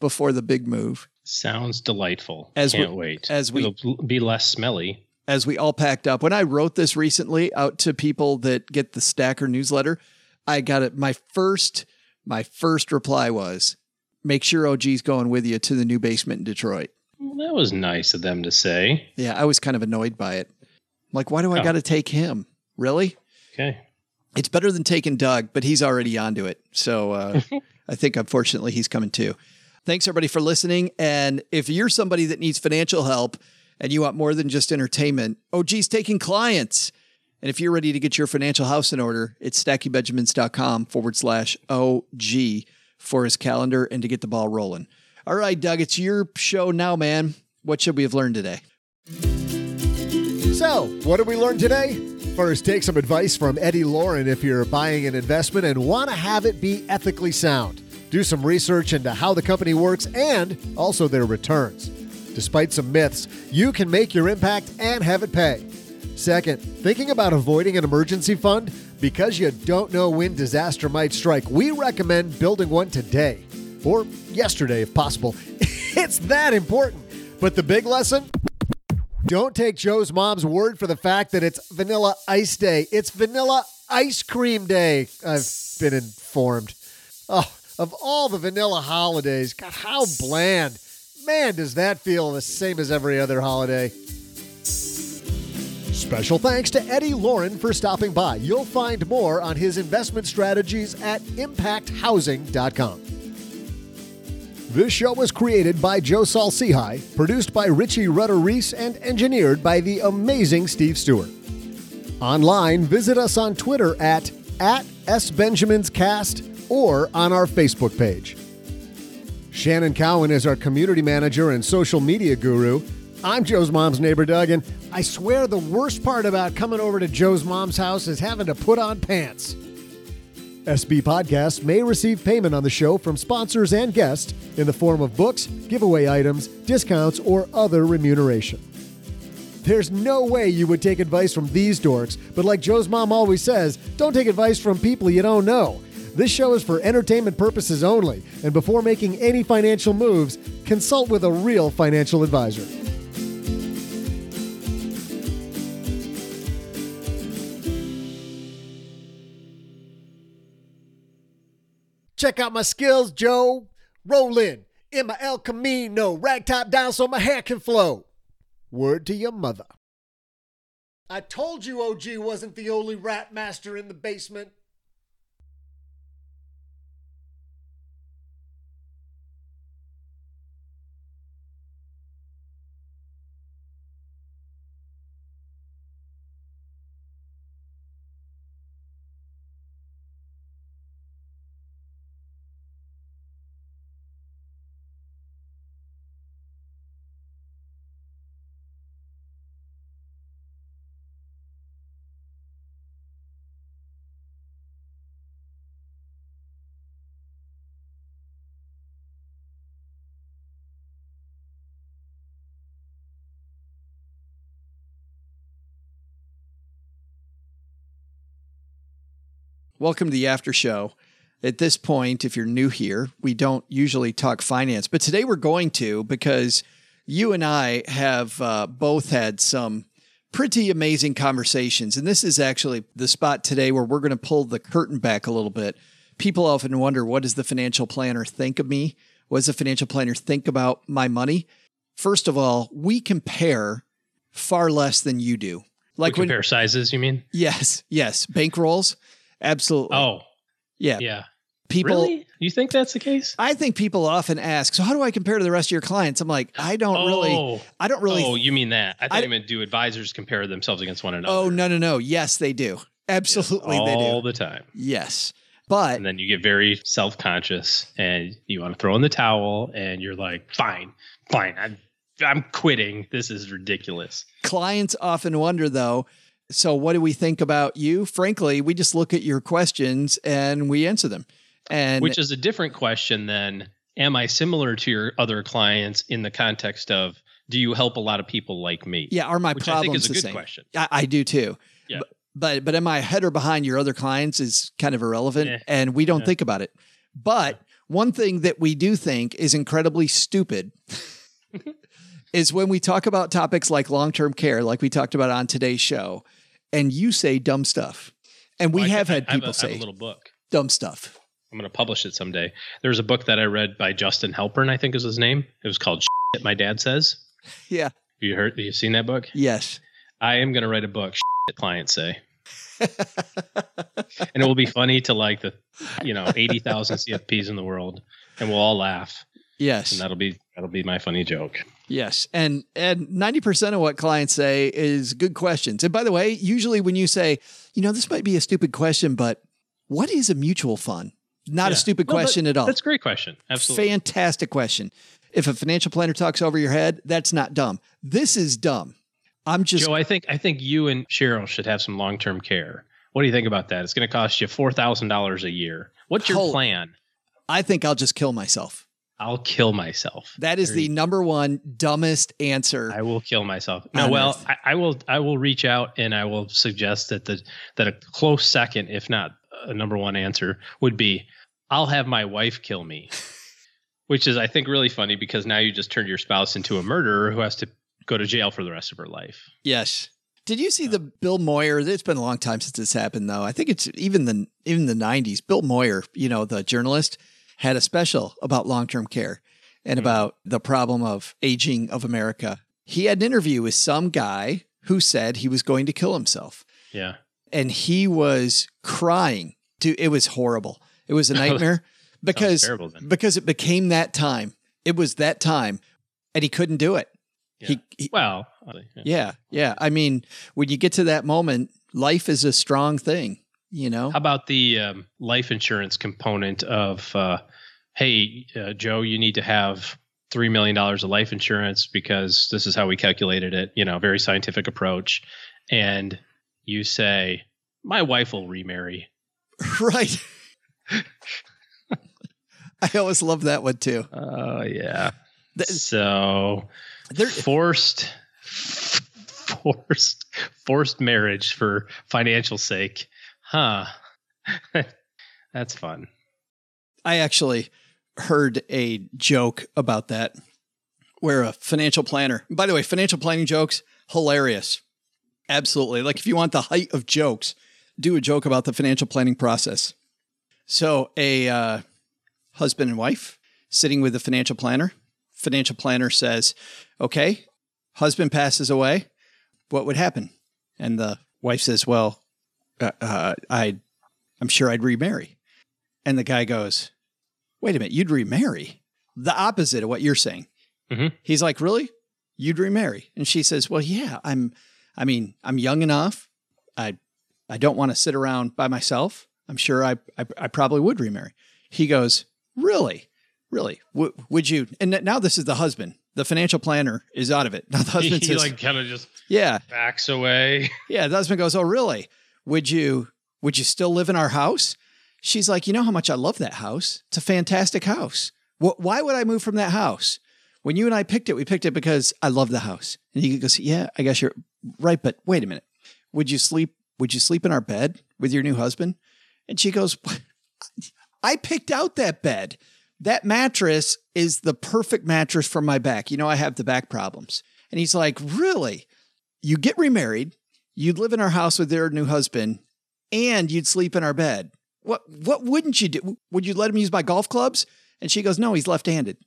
Speaker 3: before the big move.
Speaker 4: Sounds delightful.
Speaker 3: As we-
Speaker 4: Can't wait.
Speaker 3: as we-
Speaker 4: It'll be less smelly.
Speaker 3: As we all packed up, when I wrote this recently out to people that get the Stacker newsletter, I got it. My first, my first reply was, "Make sure OG's going with you to the new basement in Detroit."
Speaker 4: Well, that was nice of them to say.
Speaker 3: Yeah, I was kind of annoyed by it. Like, why do I
Speaker 4: Oh.
Speaker 3: got to take him? Really?
Speaker 4: Okay.
Speaker 3: It's better than taking Doug, but he's already onto it. So uh, I think unfortunately he's coming too. Thanks everybody for listening. And if you're somebody that needs financial help and you want more than just entertainment, OG's taking clients. And if you're ready to get your financial house in order, it's stackingbenjamins.com forward slash OG for his calendar and to get the ball rolling. All right, Doug, it's your show now, man. What should we have learned today?
Speaker 2: So, what did we learn today? First, take some advice from Eddie Lorin if you're buying an investment and want to have it be ethically sound. Do some research into how the company works and also their returns. Despite some myths, you can make your impact and have it pay. Second, thinking about avoiding an emergency fund because you don't know when disaster might strike, we recommend building one today or yesterday if possible. it's that important. But the big lesson? Don't take Joe's mom's word for the fact that it's Vanilla Ice Day. It's Vanilla Ice Cream Day. I've been informed. Oh, of all the vanilla holidays, God, how bland. Man, does that feel the same as every other holiday. Special thanks to Eddie Lorin for stopping by. You'll find more on his investment strategies at impacthousing.com. This show was created by Joe Saul-Sehy, produced by Richie Rudder Reese, and engineered by the amazing Steve Stewart. Online, visit us on Twitter at, at SBenjaminsCast or on our Facebook page. Shannon Cowan is our community manager and social media guru. I'm Joe's mom's neighbor, Doug, and I swear the worst part about coming over to Joe's mom's house is having to put on pants. SB Podcasts may receive payment on the show from sponsors and guests in the form of books, giveaway items, discounts, or other remuneration. There's no way you would take advice from these dorks, but like Joe's mom always says, don't take advice from people you don't know. This show is for entertainment purposes only, and before making any financial moves, consult with a real financial advisor. Check out my skills, Joe. Roll in my El Camino, ragtop down so my hair can flow. Word to your mother. I told you OG wasn't the only rat master in the basement.
Speaker 3: Welcome to the after show. At this point, if you're new here, we don't usually talk finance, but today we're going to because you and I have uh, both had some pretty amazing conversations. And this is actually the spot today where we're going to pull the curtain back a little bit. People often wonder what does the financial planner think of me? What does the financial planner think about my money? First of all, we compare far less than you do.
Speaker 4: Like we compare when, sizes, you mean?
Speaker 3: Yes, yes. Bankrolls, absolutely.
Speaker 4: Oh,
Speaker 3: yeah,
Speaker 4: yeah.
Speaker 3: People,
Speaker 4: really? you think that's the case?
Speaker 3: I think people often ask, "So how do I compare to the rest of your clients?" I'm like, I don't
Speaker 4: oh.
Speaker 3: really, I don't really.
Speaker 4: Oh, you mean that? I thought I, you meant do advisors compare themselves against one another?
Speaker 3: Oh no, no, no. Yes, they do. Absolutely,
Speaker 4: yes,
Speaker 3: they do
Speaker 4: all the time.
Speaker 3: Yes, but
Speaker 4: and then you get very self conscious and you want to throw in the towel, and you're like, "Fine, fine, I'm I'm quitting. This is ridiculous."
Speaker 3: Clients often wonder though so, what do we think about you? Frankly, we just look at your questions and we answer them. And
Speaker 4: which is a different question than am I similar to your other clients in the context of do you help a lot of people like me?
Speaker 3: Yeah, are my
Speaker 4: which
Speaker 3: problems
Speaker 4: I think is a
Speaker 3: the
Speaker 4: good
Speaker 3: same?
Speaker 4: question.
Speaker 3: I, I, do too.
Speaker 4: Yeah.
Speaker 3: But, but but am I ahead or behind your other clients is kind of irrelevant,
Speaker 4: Eh,
Speaker 3: and we don't
Speaker 4: yeah.
Speaker 3: think about it. But one thing that we do think is incredibly stupid is when we talk about topics like long term care, like we talked about on today's show, and you say dumb stuff. And we
Speaker 4: Well,
Speaker 3: have
Speaker 4: I-
Speaker 3: had
Speaker 4: I have
Speaker 3: people
Speaker 4: a- I have
Speaker 3: say
Speaker 4: a little book.
Speaker 3: dumb stuff.
Speaker 4: I'm going to publish it someday. There's a book that I read by Justin Halpern, I think is his name. It was called Shit My Dad Says.
Speaker 3: Yeah.
Speaker 4: You heard? You seen that book?
Speaker 3: Yes.
Speaker 4: I am going to write a book. Shit clients say, and it will be funny to like the, you know, eighty thousand CFPs in the world, and we'll all laugh,
Speaker 3: Yes.
Speaker 4: and that'll be that'll be my funny joke.
Speaker 3: Yes. And and 90% of what clients say is good questions. And by the way, usually when you say, you know, this might be a stupid question, but what is a mutual fund? Not a stupid
Speaker 4: No,
Speaker 3: question at all.
Speaker 4: That's a great question. Absolutely.
Speaker 3: Fantastic question. If a financial planner talks over your head, that's not dumb. This is dumb. I'm just
Speaker 4: Joe, I think I think you and Cheryl should have some long term care. What do you think about that? It's going to cost you four thousand dollars a year. What's your
Speaker 3: Holy-
Speaker 4: plan?
Speaker 3: I think I'll just kill myself.
Speaker 4: I'll kill myself.
Speaker 3: That is
Speaker 4: There
Speaker 3: the number one dumbest answer.
Speaker 4: I will kill myself. No, well, I, I will. I will reach out and I will suggest that the that a close second, if not a number one answer, would be I'll have my wife kill me, which is I think really funny because now you just turned your spouse into a murderer who has to go to jail for the rest of her life.
Speaker 3: Yes. Did you see the Bill Moyer? It's been a long time since this happened, though. I think it's even the even the '90s. Bill Moyer, you know, the journalist, had a special about long term care and about the problem of aging of America. He had an interview with some guy who said he was going to kill himself,
Speaker 4: Yeah.
Speaker 3: and he was crying. Dude, it was horrible. It was a nightmare because
Speaker 4: terrible then.
Speaker 3: because it became that time. It was that time, and he couldn't do it. He, he
Speaker 4: Well, yeah.
Speaker 3: yeah, yeah. I mean, when you get to that moment, life is a strong thing, you know?
Speaker 4: How about the um, life insurance component of, uh, hey, uh, Joe, you need to have $3 million of life insurance because this is how we calculated it, you know, very scientific approach. And you say, my wife will remarry.
Speaker 3: right. I always love that one too.
Speaker 4: Oh, yeah.
Speaker 3: Th-
Speaker 4: So
Speaker 3: There,
Speaker 4: forced, forced, forced marriage for financial sake. Huh. That's fun.
Speaker 3: I actually heard a joke about that where a financial planner, by the way, financial planning jokes, hilarious. Absolutely. Like if you want the height of jokes, do a joke about the financial planning process. So a uh, husband and wife sitting with the financial planner. Financial planner says, "Okay, husband passes away. What would happen?" And the wife says, "Well, uh, uh, I, I'm sure I'd remarry." And the guy goes, "Wait a minute, you'd remarry?" The opposite of what you're saying.
Speaker 4: Mhm.
Speaker 3: He's like, "Really? You'd remarry?" And she says, "Well, yeah. I'm. I mean, I'm young enough. I, I don't want to sit around by myself. I'm sure I, I, I probably would remarry." He goes, "Really, really? W- would you?" And now this is the husband. The financial planner is out of it. Now the husband
Speaker 4: he
Speaker 3: says,
Speaker 4: like kind of just
Speaker 3: "Yeah,
Speaker 4: backs away.
Speaker 3: yeah." The husband goes, "Oh, really? Would you? Would you still live in our house?" She's like, "You know how much I love that house. It's a fantastic house. Wh- why would I move from that house? When you and I picked it, we picked it because I love the house." And he goes, "Yeah, I guess you're right, but wait a minute. Would you sleep? Would you sleep in our bed with your new husband?" And she goes, I picked out that bed. That mattress is the perfect mattress for my back. You know, I have the back problems. And he's like, Really? You get remarried, you'd live in our house with their new husband, and you'd sleep in our bed. What what wouldn't you do? Would you let him use my golf clubs? And she goes, No, he's left-handed.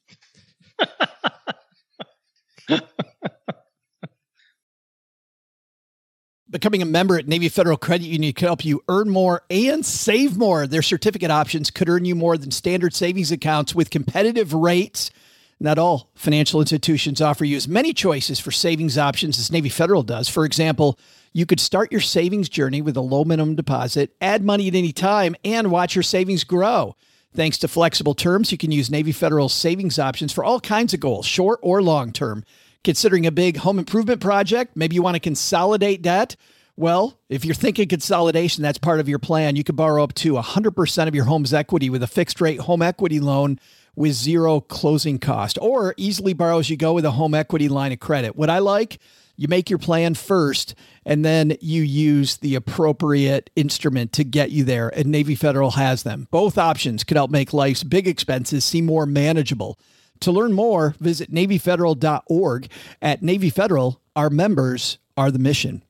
Speaker 3: Becoming a member at Navy Federal Credit Union can help you earn more and save more. Their certificate options could earn you more than standard savings accounts with competitive rates. Not all financial institutions offer you as many choices for savings options as Navy Federal does. For example, you could start your savings journey with a low minimum deposit, add money at any time, and watch your savings grow. Thanks to flexible terms, you can use Navy Federal savings options for all kinds of goals, short or long term. Considering a big home improvement project, maybe you want to consolidate debt. Well, if you're thinking consolidation, that's part of your plan. You could borrow up to 100% of your home's equity with a fixed rate home equity loan with zero closing cost, or easily borrow as you go with a home equity line of credit. What I like, you make your plan first and then you use the appropriate instrument to get you there. And Navy Federal has them. Both options could help make life's big expenses seem more manageable. To learn more, visit NavyFederal.org. At Navy Federal, our members are the mission.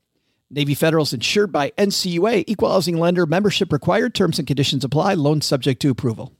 Speaker 3: Navy Federal is insured by NCUA, Equal Housing Lender, membership required, terms and conditions apply, loan subject to approval.